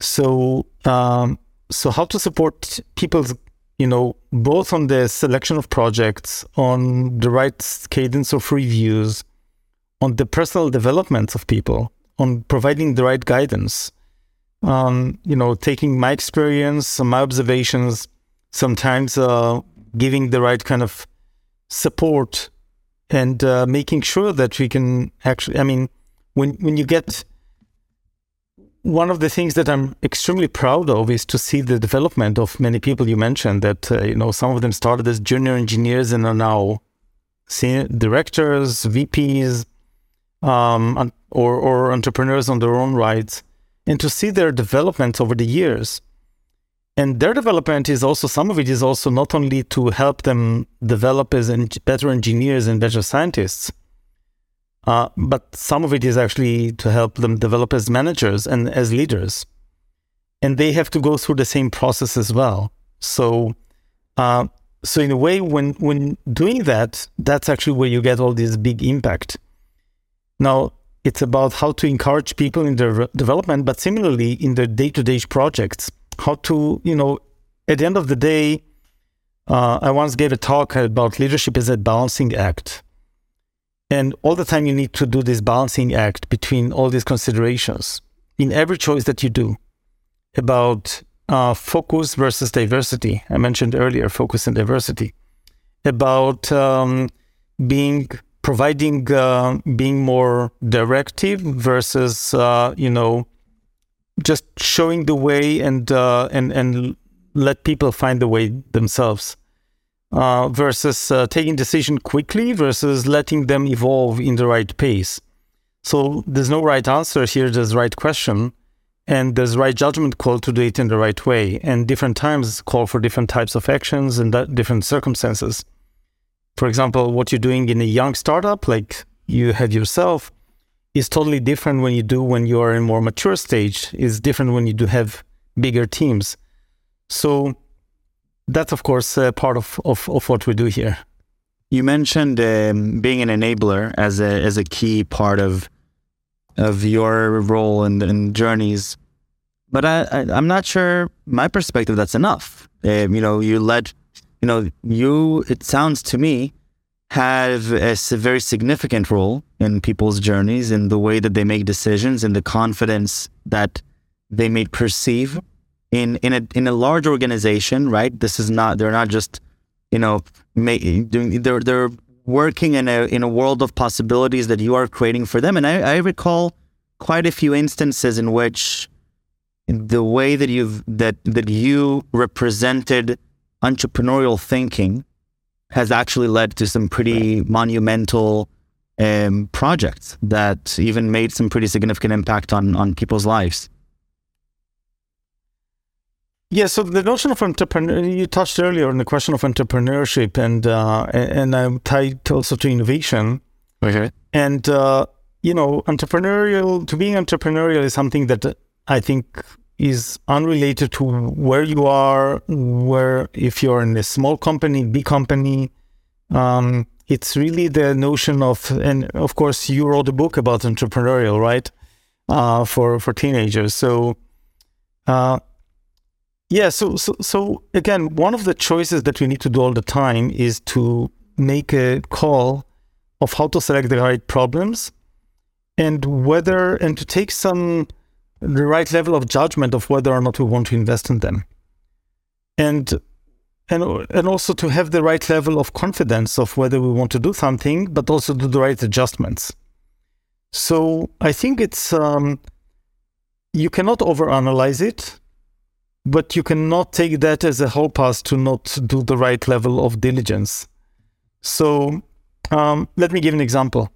[SPEAKER 1] So um, so how to support people's you know, both on the selection of projects, on the right cadence of reviews, on the personal development of people, on providing the right guidance, um, you know, taking my experience, my observations, sometimes uh, giving the right kind of support and uh, making sure that we can actually, I mean, when, when you get one of the things that I'm extremely proud of is to see the development of many people you mentioned that uh, you know some of them started as junior engineers and are now senior directors, VPs, um, or or entrepreneurs on their own rights, and to see their development over the years. And their development is also some of it is also not only to help them develop as better engineers and better scientists, uh, but some of it is actually to help them develop as managers and as leaders. And they have to go through the same process as well. So, uh, so in a way, when when doing that, that's actually where you get all this big impact. Now, it's about how to encourage people in their development, but similarly in their day-to-day projects, how to, you know, at the end of the day, uh, I once gave a talk about leadership as a balancing act. And all the time, you need to do this balancing act between all these considerations in every choice that you do about uh, focus versus diversity. I mentioned earlier focus and diversity, about um, being providing uh, being more directive versus uh, you know just showing the way and uh, and and let people find the way themselves uh, versus uh, taking decision quickly versus letting them evolve in the right pace. So there's no right answer here. There's right question, and there's right judgment call to do it in the right way. And different times call for different types of actions and different circumstances. For example, what you're doing in a young startup, like you have yourself, is totally different when you do when you are in more mature stage. Is different when you do have bigger teams. So that's of course uh, part of, of, of what we do here.
[SPEAKER 2] You mentioned um, being an enabler as a as a key part of of your role and, journeys, but I, I am not sure my perspective that's enough. Um, you know, you led, you know, you. It sounds to me have a very significant role in people's journeys in the way that they make decisions and the confidence that they may perceive in in a in a large organization, right? This is not they're not just you know doing they're they're working in a in a world of possibilities that you are creating for them. And I, I recall quite a few instances in which the way that you've that that you represented entrepreneurial thinking has actually led to some pretty monumental um, projects that even made some pretty significant impact on on people's lives.
[SPEAKER 1] Yeah, so the notion of entrepreneur, you touched earlier on the question of entrepreneurship, and uh, and I'm tied also to innovation.
[SPEAKER 2] Okay.
[SPEAKER 1] And uh, you know, entrepreneurial to being entrepreneurial is something that I think is unrelated to where you are, where if you're in a small company, big company. Um, it's really the notion of, and of course, you wrote a book about entrepreneurial, right? Uh, for for teenagers. So. Uh, yeah, so, so so again, one of the choices that we need to do all the time is to make a call of how to select the right problems and whether and to take some the right level of judgment of whether or not we want to invest in them. And and and also to have the right level of confidence of whether we want to do something, but also do the right adjustments. So I think it's um, you cannot overanalyze it but you cannot take that as a whole pass to not do the right level of diligence. So um, let me give an example.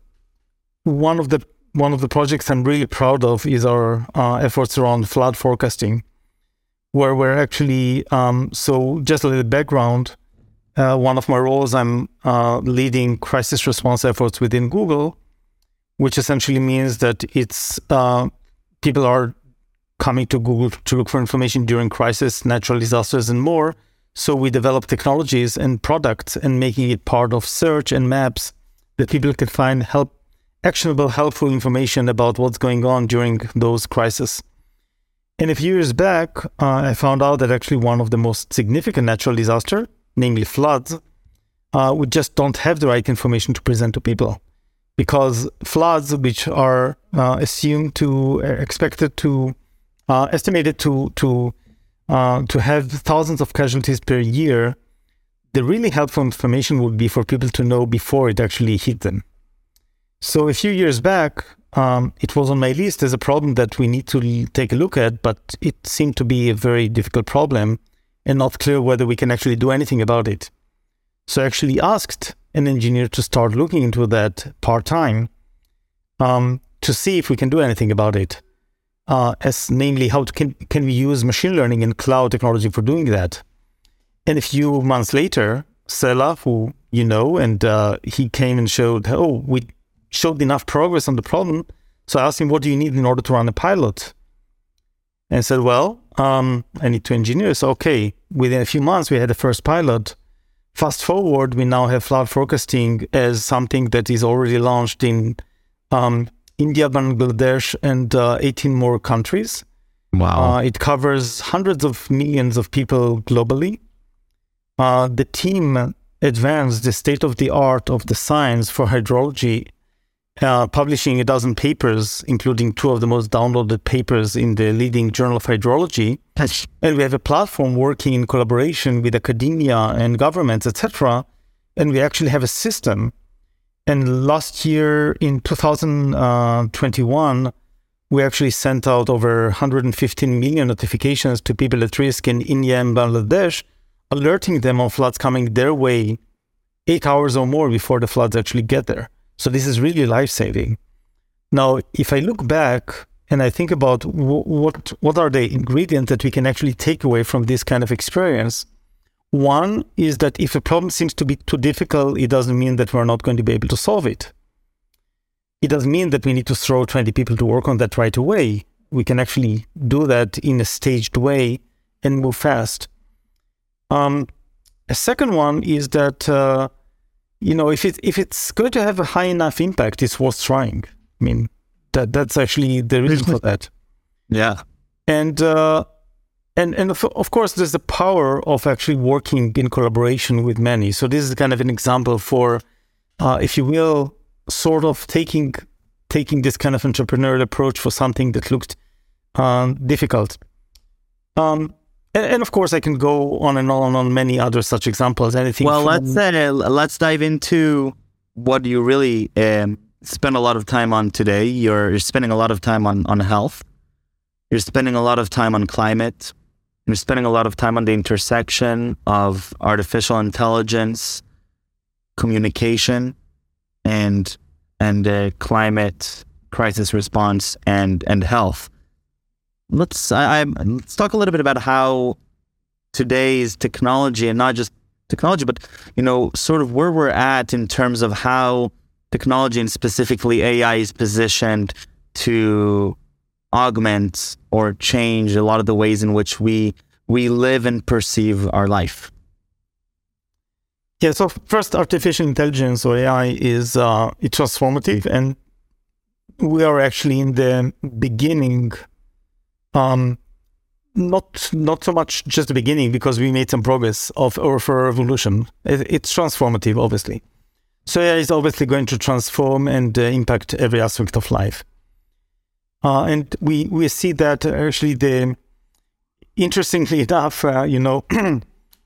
[SPEAKER 1] One of the one of the projects I'm really proud of is our uh, efforts around flood forecasting, where we're actually um, so just a little background. Uh, one of my roles, I'm uh, leading crisis response efforts within Google, which essentially means that it's uh, people are coming to Google to look for information during crisis, natural disasters, and more. So we develop technologies and products and making it part of search and maps that people can find help actionable, helpful information about what's going on during those crises. And a few years back, uh, I found out that actually one of the most significant natural disaster, namely floods, uh, we just don't have the right information to present to people because floods, which are uh, assumed to uh, expected to uh, estimated to to uh, to have thousands of casualties per year, the really helpful information would be for people to know before it actually hit them. So a few years back, um, it was on my list as a problem that we need to take a look at, but it seemed to be a very difficult problem and not clear whether we can actually do anything about it. So I actually asked an engineer to start looking into that part time um, to see if we can do anything about it uh, as namely how to, can, can we use machine learning and cloud technology for doing that. And a few months later, Sela, who you know, and uh, he came and showed, oh, we showed enough progress on the problem. So I asked him, what do you need in order to run a pilot? And said, well, um, I need two engineers. Okay, within a few months, we had the first pilot. Fast forward, we now have flood forecasting as something that is already launched in um, India, Bangladesh, and uh, 18 more countries.
[SPEAKER 2] Wow.
[SPEAKER 1] Uh, it covers hundreds of millions of people globally. Uh, the team advanced the state of the art of the science for hydrology, uh, publishing a dozen papers, including two of the most downloaded papers in the leading journal of hydrology. and we have a platform working in collaboration with academia and governments, etc. And we actually have a system and last year in 2021, uh, we actually sent out over 115 million notifications to people at risk in India and Bangladesh, alerting them of floods coming their way eight hours or more before the floods actually get there. So this is really life saving. Now, if I look back and I think about what what are the ingredients that we can actually take away from this kind of experience, one is that if a problem seems to be too difficult, it doesn't mean that we're not going to be able to solve it. It doesn't mean that we need to throw 20 people to work on that right away. We can actually do that in a staged way and move fast. Um, a second one is that uh, you know if it if it's going to have a high enough impact, it's worth trying. I mean that that's actually the reason for that.
[SPEAKER 2] Yeah,
[SPEAKER 1] and uh, and and of, of course there's the power of actually working in collaboration with many. So this is kind of an example for uh, if you will sort of taking taking this kind of entrepreneurial approach for something that looked um, difficult. Um, and, and, of course i can go on and on and on many other such examples. Anything
[SPEAKER 2] well from... let's uh, let's dive into what you really um, spend a lot of time on today. You're, you're spending a lot of time on on health. You're spending a lot of time on climate I'm spending a lot of time on the intersection of artificial intelligence, communication, and and uh, climate crisis response and and health. Let's I, I, let's talk a little bit about how today's technology and not just technology, but you know, sort of where we're at in terms of how technology and specifically AI is positioned to augment or change a lot of the ways in which we we live and perceive our life.
[SPEAKER 1] Yeah. So first, artificial intelligence or AI is uh, transformative, and we are actually in the beginning. Um, not not so much just the beginning because we made some progress of our revolution. It, it's transformative, obviously. So AI is obviously going to transform and uh, impact every aspect of life. Uh, and we, we see that actually the interestingly enough, uh, you know, you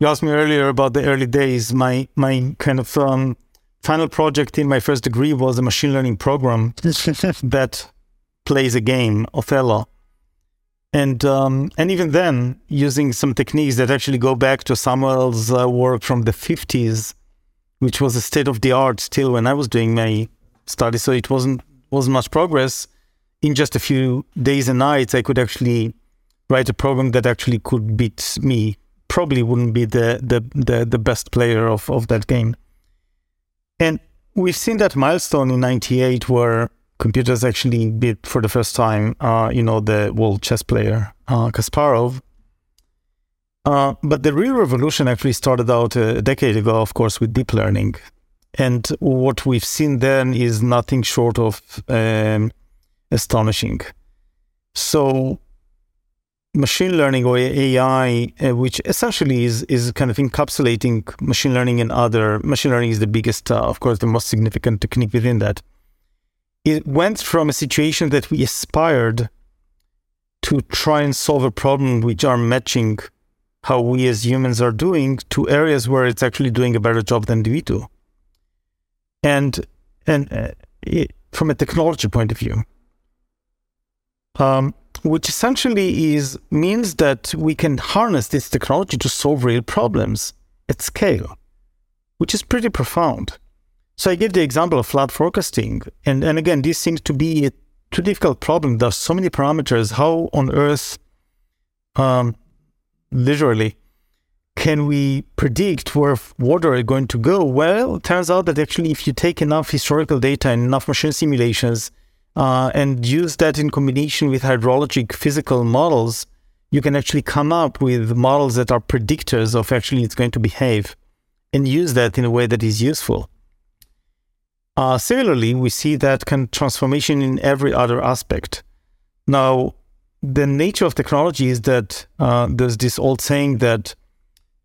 [SPEAKER 1] asked me earlier about the early days. My my kind of um, final project in my first degree was a machine learning program that plays a game, Othello. And um, and even then, using some techniques that actually go back to Samuel's uh, work from the 50s, which was a state of the art still when I was doing my study. So it wasn't wasn't much progress in just a few days and nights, I could actually write a program that actually could beat me. Probably wouldn't be the the the, the best player of, of that game. And we've seen that milestone in '98 where computers actually beat for the first time, uh, you know, the world chess player uh, Kasparov. Uh, but the real revolution actually started out a decade ago, of course, with deep learning. And what we've seen then is nothing short of um, astonishing. So machine learning or AI, uh, which essentially is is kind of encapsulating machine learning and other machine learning is the biggest, uh, of course, the most significant technique within that. It went from a situation that we aspired to try and solve a problem which are matching how we as humans are doing to areas where it's actually doing a better job than we do. And and uh, it, from a technology point of view, um, which essentially is means that we can harness this technology to solve real problems at scale, which is pretty profound. So I gave the example of flood forecasting, and and again, this seems to be a too difficult problem. There's so many parameters. How on earth, um, literally, can we predict where water is going to go? Well, it turns out that actually, if you take enough historical data and enough machine simulations, uh, and use that in combination with hydrologic physical models, you can actually come up with models that are predictors of actually it's going to behave and use that in a way that is useful. Uh, similarly, we see that kind of transformation in every other aspect. Now, the nature of technology is that uh, there's this old saying that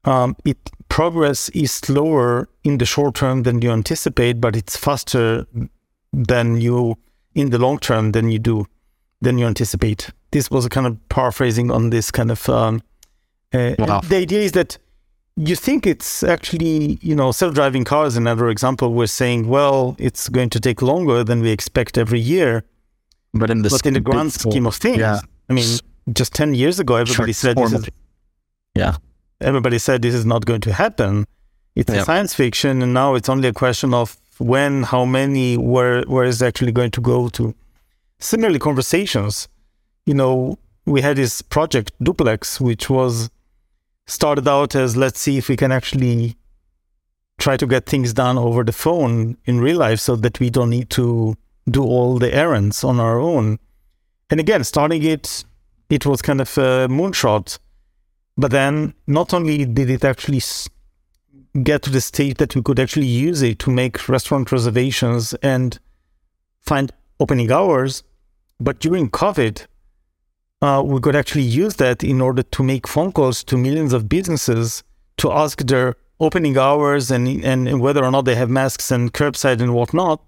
[SPEAKER 1] um, it progress is slower in the short term than you anticipate, but it's faster than you in the long term than you do than you anticipate. This was a kind of paraphrasing on this kind of. Um, uh, wow. The idea is that you think it's actually, you know, self-driving cars. Another example, we're saying, well, it's going to take longer than we expect every year.
[SPEAKER 2] But in the,
[SPEAKER 1] but in the grand scheme of things, yeah. I mean, just ten years ago, everybody said this is,
[SPEAKER 2] yeah,
[SPEAKER 1] everybody said this is not going to happen. It's
[SPEAKER 2] Yep.
[SPEAKER 1] a science fiction, and now it's only a question of when, how many, where, where is actually going to go to. Similarly, conversations. You know, we had this project Duplex, which was started out as let's see if we can actually try to get things done over the phone in real life so that we don't need to do all the errands on our own. And again, starting it, it was kind of a moonshot. But then not only did it actually get to the state that we could actually use it to make restaurant reservations and find opening hours, but during COVID, uh, we could actually use that in order to make phone calls to millions of businesses to ask their opening hours and, and whether or not they have masks and curbside and whatnot,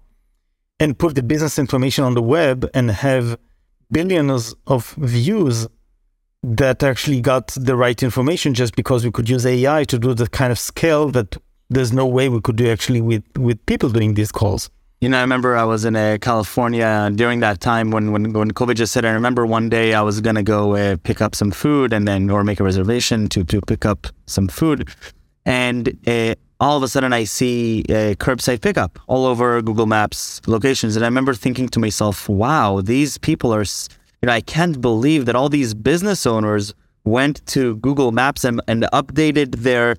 [SPEAKER 1] and put the business information on the web and have billions of views that actually got the right information just because we could use AI to do the kind of scale that there's no way we could do actually with, with people doing these calls.
[SPEAKER 2] You know, I remember I was in uh, California during that time when, when when COVID just hit. I remember one day I was gonna go uh, pick up some food and then or make a reservation to to pick up some food, and uh, all of a sudden I see uh, curbside pickup all over Google Maps locations, and I remember thinking to myself, "Wow, these people are." s- You know, I can't believe that all these business owners went to Google Maps and, and updated their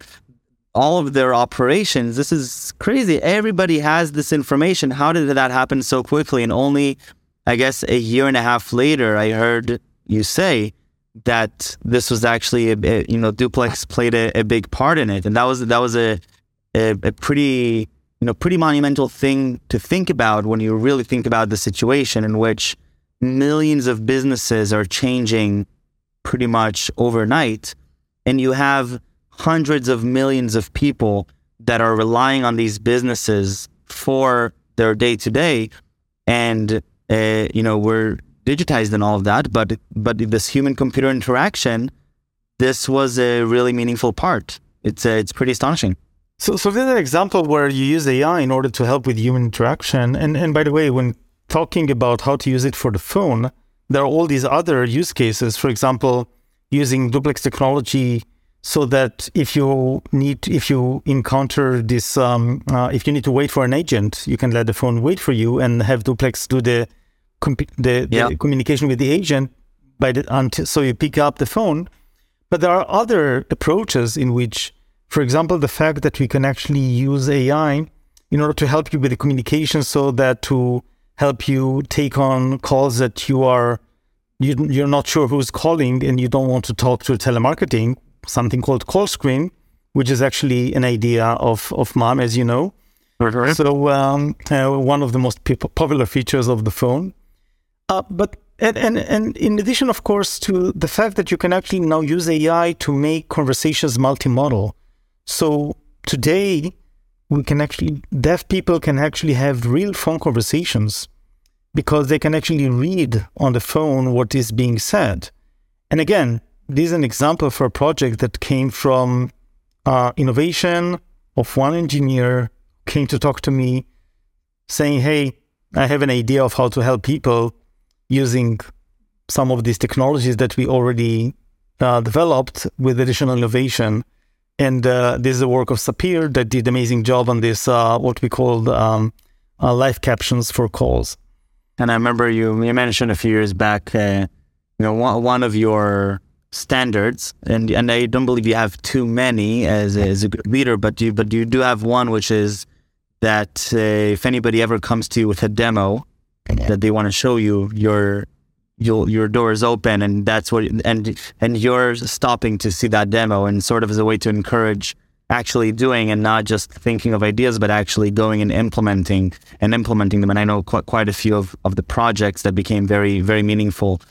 [SPEAKER 2] all of their operations. This is crazy. Everybody has this information. How did that happen so quickly? And only, I guess, a year and a half later, I heard you say that this was actually, a, you know, Duplex played a, a big part in it, and that was that was a, a a pretty you know pretty monumental thing to think about when you really think about the situation in which millions of businesses are changing pretty much overnight, and you have hundreds of millions of people that are relying on these businesses for their day to day, and uh, you know we're digitized and all of that, but but this human computer interaction, this was a really meaningful part. It's uh, it's pretty astonishing.
[SPEAKER 1] So, so this is an example where you use AI in order to help with human interaction. And and by the way, when talking about how to use it for the phone, there are all these other use cases. For example, using duplex technology so that if you need, if you encounter this, um, uh, if you need to wait for an agent, you can let the phone wait for you and have duplex do the the,
[SPEAKER 2] Yeah.
[SPEAKER 1] the communication with the agent by the until so you pick up the phone. But there are other approaches in which, for example, the fact that we can actually use AI in order to help you with the communication so that to help you take on calls that you are you, you're not sure who's calling and you don't want to talk to telemarketing something called call screen which is actually an idea of of mom as you know. So um, uh, one of the most popular features of the phone. Uh, but and, and and in addition, of course, to the fact that you can actually now use AI to make conversations multimodal. So today, we can actually deaf people can actually have real phone conversations because they can actually read on the phone what is being said. And again, this is an example for a project that came from uh, innovation of one engineer came to talk to me saying, "Hey, I have an idea of how to help people." using some of these technologies that we already uh, developed with additional innovation. And uh, this is the work of Sapir that did amazing job on this, uh, what we called um, uh, live captions for calls.
[SPEAKER 2] And I remember you you mentioned a few years back, uh, you know, one, one of your standards, and and I don't believe you have too many as a, as a leader, but you but you do have one, which is that uh, if anybody ever comes to you with a demo that they want to show you, your your your door is open, and that's what and and you're stopping to see that demo, and sort of as a way to encourage actually doing and not just thinking of ideas, but actually going and implementing and implementing them. And I know quite quite a few of, of the projects that became very very meaningful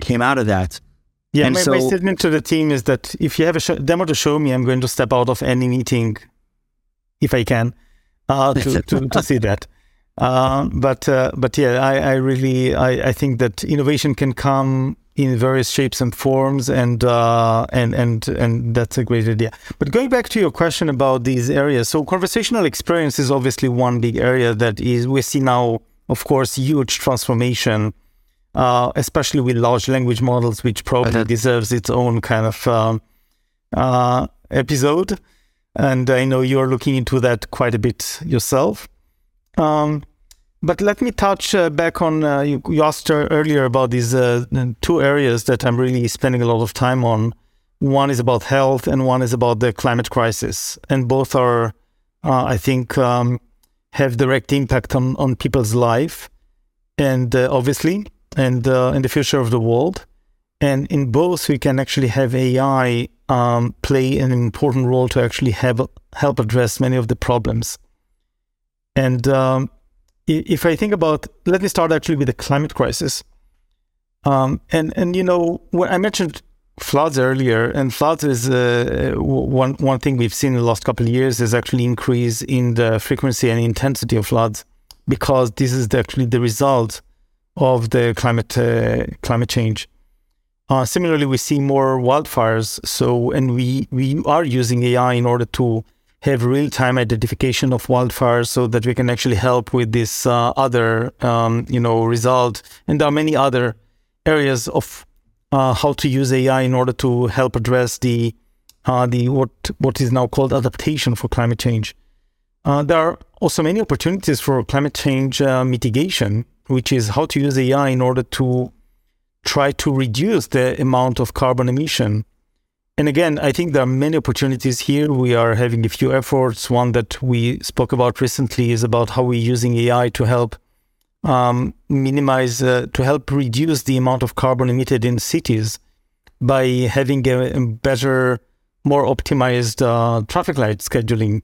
[SPEAKER 2] came out of that.
[SPEAKER 1] Yeah,
[SPEAKER 2] And
[SPEAKER 1] my,
[SPEAKER 2] so-
[SPEAKER 1] my statement to the team is that if you have a sh- demo to show me, I'm going to step out of any meeting if I can uh, to, to, to see that. Uh, but uh, but yeah, I, I really I, I think that innovation can come in various shapes and forms, and uh, and and and that's a great idea. But going back to your question about these areas, so conversational experience is obviously one big area that is we see now, of course, huge transformation, uh, especially with large language models, which probably
[SPEAKER 2] that-
[SPEAKER 1] deserves its own kind of um, uh, episode, and I know you're looking into that quite a bit yourself. Um, but let me touch uh, back on uh, you, asked earlier about these uh, two areas that I'm really spending a lot of time on. One is about health, and one is about the climate crisis, and both are, uh, I think, um, have direct impact on on people's life, and uh, obviously, and uh, in the future of the world. And in both, we can actually have AI um, play an important role to actually have help address many of the problems. And um, if I think about, let me start actually with the climate crisis. Um, and and you know, when I mentioned floods earlier, and floods is uh, one one thing we've seen in the last couple of years is actually increase in the frequency and intensity of floods because this is the, actually the result of the climate uh, climate change. Uh, similarly, we see more wildfires. So, and we we are using AI in order to have real-time identification of wildfires so that we can actually help with this uh, other um, you know result and there are many other areas of uh, how to use AI in order to help address the uh, the what what is now called adaptation for climate change. Uh, there are also many opportunities for climate change uh, mitigation, which is how to use AI in order to try to reduce the amount of carbon emission and again, I think there are many opportunities here. We are having a few efforts. One that we spoke about recently is about how we're using AI to help um, minimize, uh, to help reduce the amount of carbon emitted in cities by having a, better, more optimized uh, traffic light scheduling.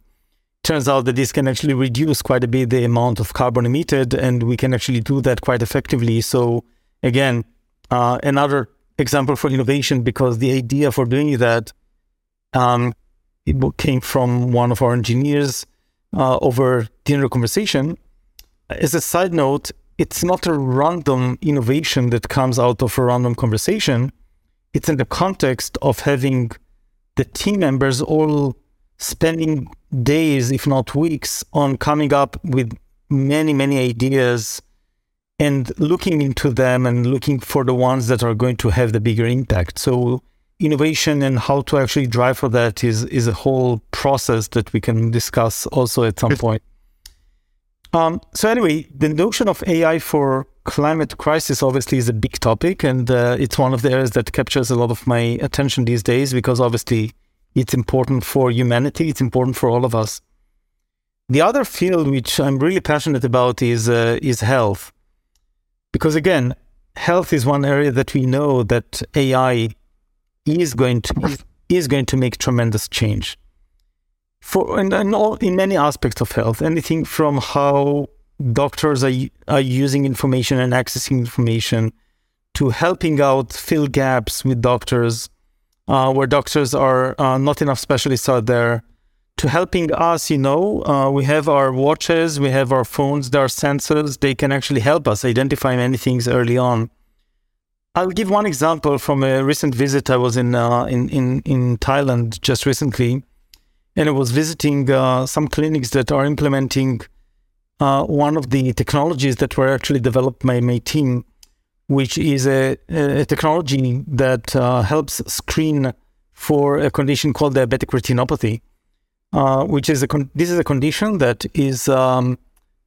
[SPEAKER 1] Turns out that this can actually reduce quite a bit the amount of carbon emitted, and we can actually do that quite effectively. So, again, uh, another example for innovation because the idea for doing that um, it came from one of our engineers uh, over dinner conversation. As a side note, it's not a random innovation that comes out of a random conversation. It's in the context of having the team members all spending days, if not weeks, on coming up with many, many ideas and looking into them and looking for the ones that are going to have the bigger impact. So innovation and how to actually drive for that is is a whole process that we can discuss also at some point. Um, so anyway, the notion of AI for climate crisis obviously is a big topic, and uh, it's one of the areas that captures a lot of my attention these days because obviously it's important for humanity. It's important for all of us. The other field which I'm really passionate about is uh, is health. Because again, health is one area that we know that AI is going to is going to make tremendous change for in, in, all, in many aspects of health. Anything from how doctors are are using information and accessing information to helping out fill gaps with doctors uh, where doctors are uh, not enough specialists are there to helping us, you know, uh, we have our watches, we have our phones, there are sensors, they can actually help us identify many things early on. I'll give one example from a recent visit. I was in uh, in, in in Thailand just recently, and I was visiting uh, some clinics that are implementing uh, one of the technologies that were actually developed by my team, which is a, a technology that uh, helps screen for a condition called diabetic retinopathy which is a con- this is a condition that is um,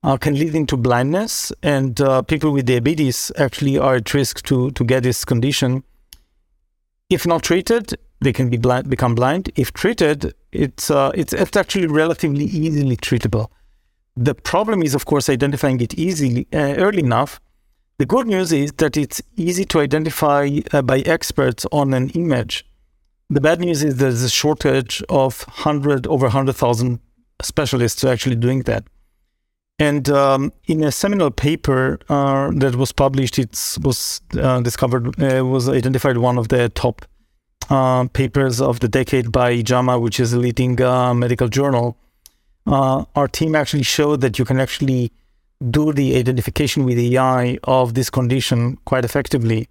[SPEAKER 1] uh, can lead into blindness, and uh, people with diabetes actually are at risk to to get this condition. If not treated, they can be blind, become blind. If treated, it's uh, it's it's actually relatively easily treatable. The problem is, of course, identifying it easily uh, early enough. The good news is that it's easy to identify by experts on an image the bad news is there's a shortage of 100 over 100,000 specialists to actually doing that. And um, in a seminal paper uh, that was published, it was uh, discovered, uh, was identified one of the top uh, papers of the decade by JAMA, which is a leading uh, medical journal. Uh, our team actually showed that you can actually do the identification with the AI of this condition quite effectively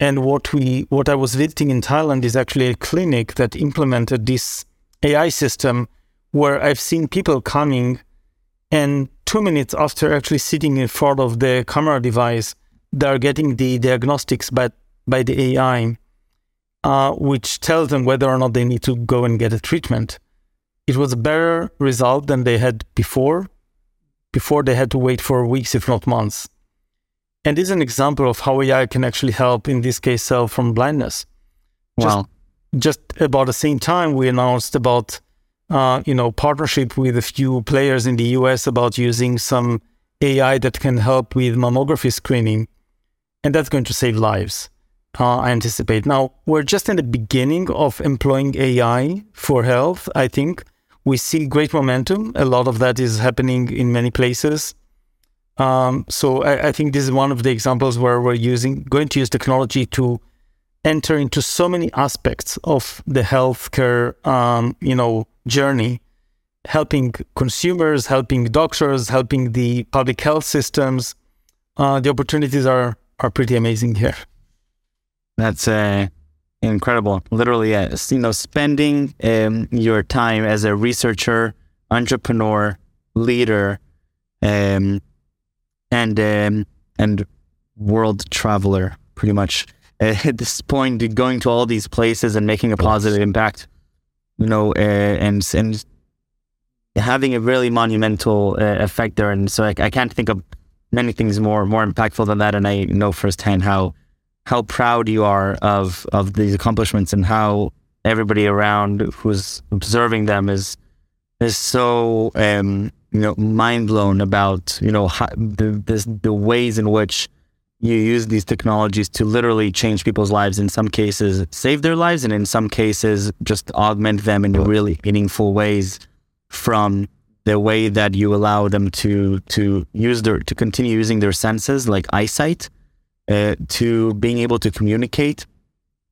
[SPEAKER 1] and what we what I was visiting in Thailand is actually a clinic that implemented this AI system where I've seen people coming and two minutes after actually sitting in front of the camera device, they're getting the diagnostics by by the AI. uh, which tells them whether or not they need to go and get a treatment. It was a better result than they had before. Before they had to wait for weeks, if not months. And this is an example of how AI can actually help, in this case, sell from blindness.
[SPEAKER 2] Wow.
[SPEAKER 1] Just, just about the same time, we announced about, uh, you know, partnership with a few players in the US about using some AI that can help with mammography screening. And that's going to save lives, uh, I anticipate. Now, we're just in the beginning of employing AI for health, I think. We see great momentum. A lot of that is happening in many places. Um, so I, I, think this is one of the examples where we're using going to use technology to enter into so many aspects of the healthcare um, you know journey, helping consumers, helping doctors, helping the public health systems. Uh, the opportunities are are pretty amazing here.
[SPEAKER 2] That's uh, incredible. Literally, uh, you know, spending um, your time as a researcher, entrepreneur, leader. Um, and um, and world traveler, pretty much. Uh, at this point, going to all these places and making a positive impact, you know, uh, and and having a really monumental uh, effect there. And so I, I, can't think of many things more more impactful than that. And I know firsthand how how proud you are of of these accomplishments and how everybody around who's observing them is is so um, you know mind blown about you know how, the this, the ways in which you use these technologies to literally change people's lives in some cases save their lives and in some cases just augment them in really meaningful ways from the way that you allow them to to use their to continue using their senses like eyesight uh, to being able to communicate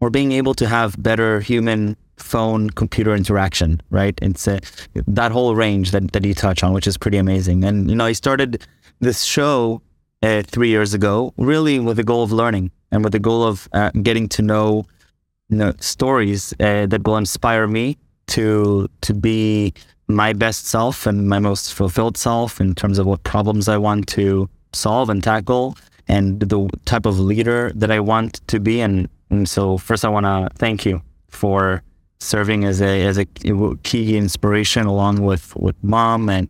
[SPEAKER 2] or being able to have better human phone computer interaction, right? It's that whole range that, that you touch on, which is pretty amazing. And, you know, I started this show uh, three years ago, really with the goal of learning and with the goal of uh, getting to know, you know, stories uh, that will inspire me to, to be my best self and my most fulfilled self in terms of what problems I want to solve and tackle and the type of leader that I want to be. And, and so first I want to thank you for serving as a as a key inspiration along with with mom and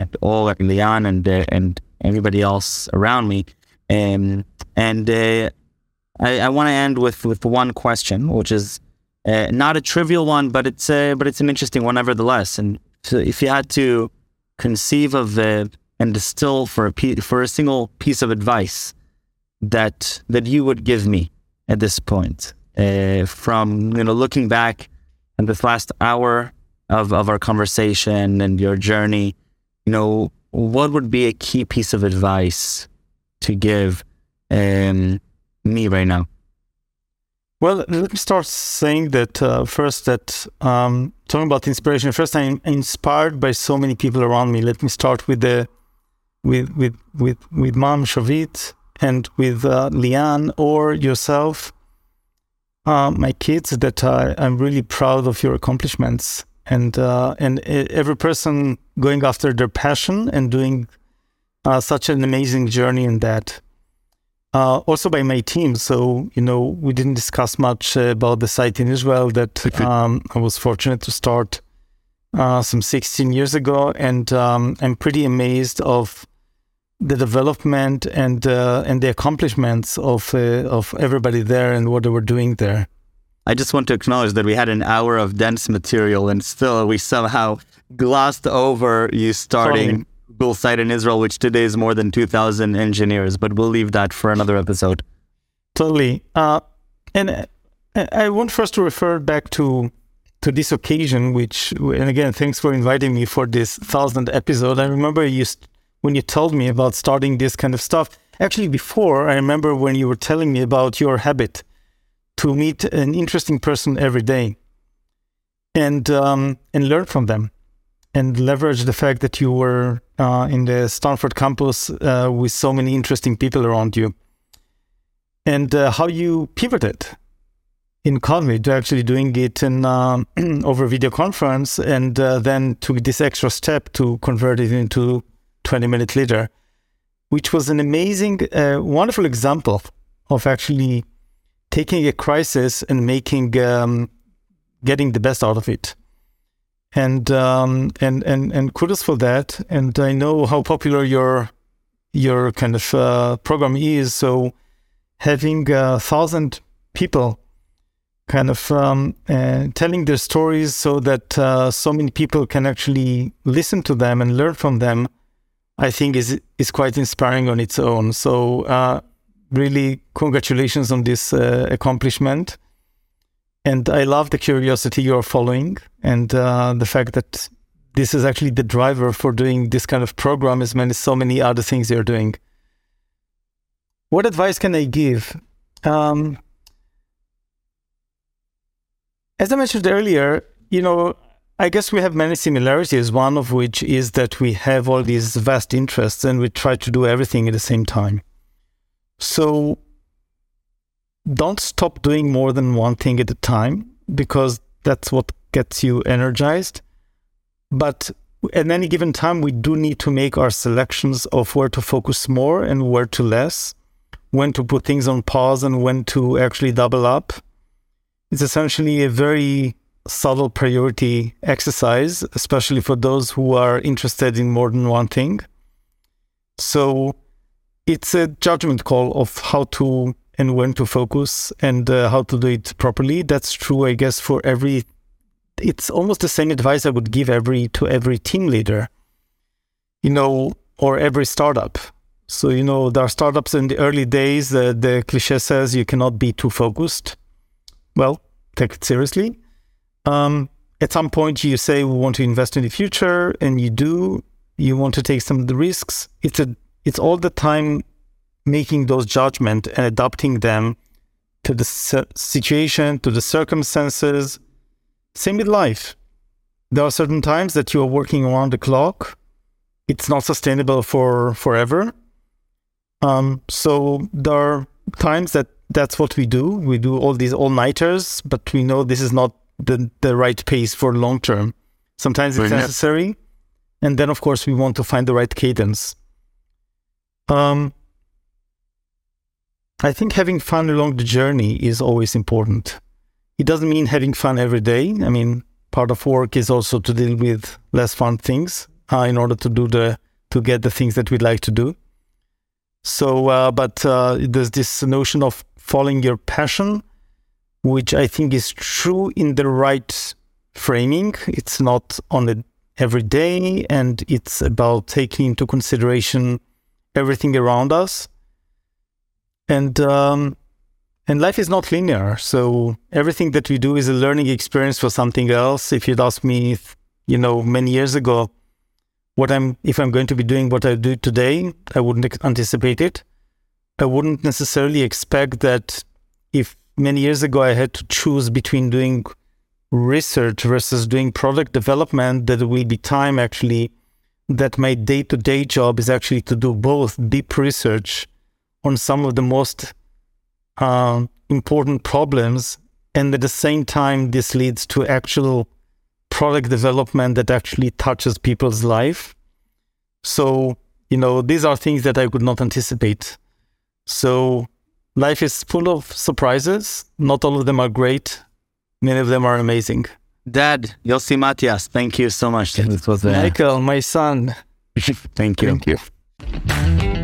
[SPEAKER 2] and all and Leon and uh, and everybody else around me. Um, and uh, I, I want to end with with one question, which is uh, not a trivial one, but it's uh, but it's an interesting one nevertheless. And so, if you had to conceive of uh, and distill for a pe- for a single piece of advice that that you would give me at this point, uh, from you know looking back in this last hour of, of our conversation and your journey, you know, what would be a key piece of advice to give um, me right now?
[SPEAKER 1] Well, let me start saying that uh, first that um, talking about inspiration. First, I'm inspired by so many people around me. Let me start with the with with with with Mom Shavit and with uh, Lian or yourself uh, my kids that uh, I'm really proud of your accomplishments and uh, and every person going after their passion and doing uh, such an amazing journey in that. Uh, also by my team. So you know we didn't discuss much about the site in Israel that um, I was fortunate to start uh, some 16 years ago, and um, I'm pretty amazed of the development and uh, and the accomplishments of uh, of everybody there and what they were doing there.
[SPEAKER 2] I just want to acknowledge that we had an hour of dense material and still we somehow glossed over you starting. Google site in Israel, which today is more than 2,000 engineers, but we'll leave that for another episode.
[SPEAKER 1] Totally. Uh, and uh, I want first to refer back to to this occasion, which, and again, thanks for inviting me for this thousand episode. I remember you when you told me about starting this kind of stuff. Actually, before, I remember when you were telling me about your habit to meet an interesting person every day and um, and learn from them and leverage the fact that you were uh, in the Stanford campus uh, with so many interesting people around you and uh, how you pivoted in COVID to actually doing it in um, over video conference and uh, then took this extra step to convert it into 20 Minute Leaders, which was an amazing, uh, wonderful example of actually taking a crisis and making um, getting the best out of it. And um, and and and kudos for that. And I know how popular your your kind of uh, program is. So having a thousand people kind of um, uh, telling their stories so that uh, so many people can actually listen to them and learn from them, I think is is quite inspiring on its own. So uh, really, congratulations on this uh, accomplishment. And I love the curiosity you're following and uh, the fact that this is actually the driver for doing this kind of program as many so many other things you're doing. What advice can I give? Um, as I mentioned earlier, you know, I guess we have many similarities, one of which is that we have all these vast interests and we try to do everything at the same time. So don't stop doing more than one thing at a time because that's what gets you energized. But at any given time, we do need to make our selections of where to focus more and where to less, when to put things on pause and when to actually double up. It's essentially a very subtle priority exercise, especially for those who are interested in more than one thing. So it's a judgment call of how to and when to focus and uh, how to do it properly. That's true, I guess, for every. It's almost the same advice I would give every to every team leader, you know, or every startup. So you know, there are startups in the early days. Uh, the cliche says you cannot be too focused. Well, take it seriously. Um, at some point, you say we want to invest in the future, and you do. You want to take some of the risks. It's a. It's all the time making those judgments and adapting them to the situation, to the circumstances. Same with life. There are certain times that you are working around the clock. It's not sustainable for forever. Um, so there are times that that's what we do. We do all these all nighters, but we know this is not the, the right pace for long term. Sometimes it's necessary. And then, of course, we want to find the right cadence. Um, I think having fun along the journey is always important. It doesn't mean having fun every day. I mean, part of work is also to deal with less fun things uh, in order to do the to get the things that we'd like to do. So, uh, but uh, there's this notion of following your passion, which I think is true in the right framing. It's not on it every day, and it's about taking into consideration everything around us and um, and life is not linear. So everything that we do is a learning experience for something else. If you'd asked me, if, you know, many years ago, what I'm if I'm going to be doing what I do today, I wouldn't anticipate it. I wouldn't necessarily expect that if many years ago I had to choose between doing research versus doing product development, that will be time actually that my day to day job is actually to do both deep research on some of the most uh, important problems. And at the same time, this leads to actual product development that actually touches people's life. So, you know, these are things that I could not anticipate. So, life is full of surprises. Not all of them are great, many of them are amazing.
[SPEAKER 2] Dad, Yossi Matias, thank you so much.
[SPEAKER 1] This was uh... Michael, my son.
[SPEAKER 2] thank you.
[SPEAKER 1] Thank you.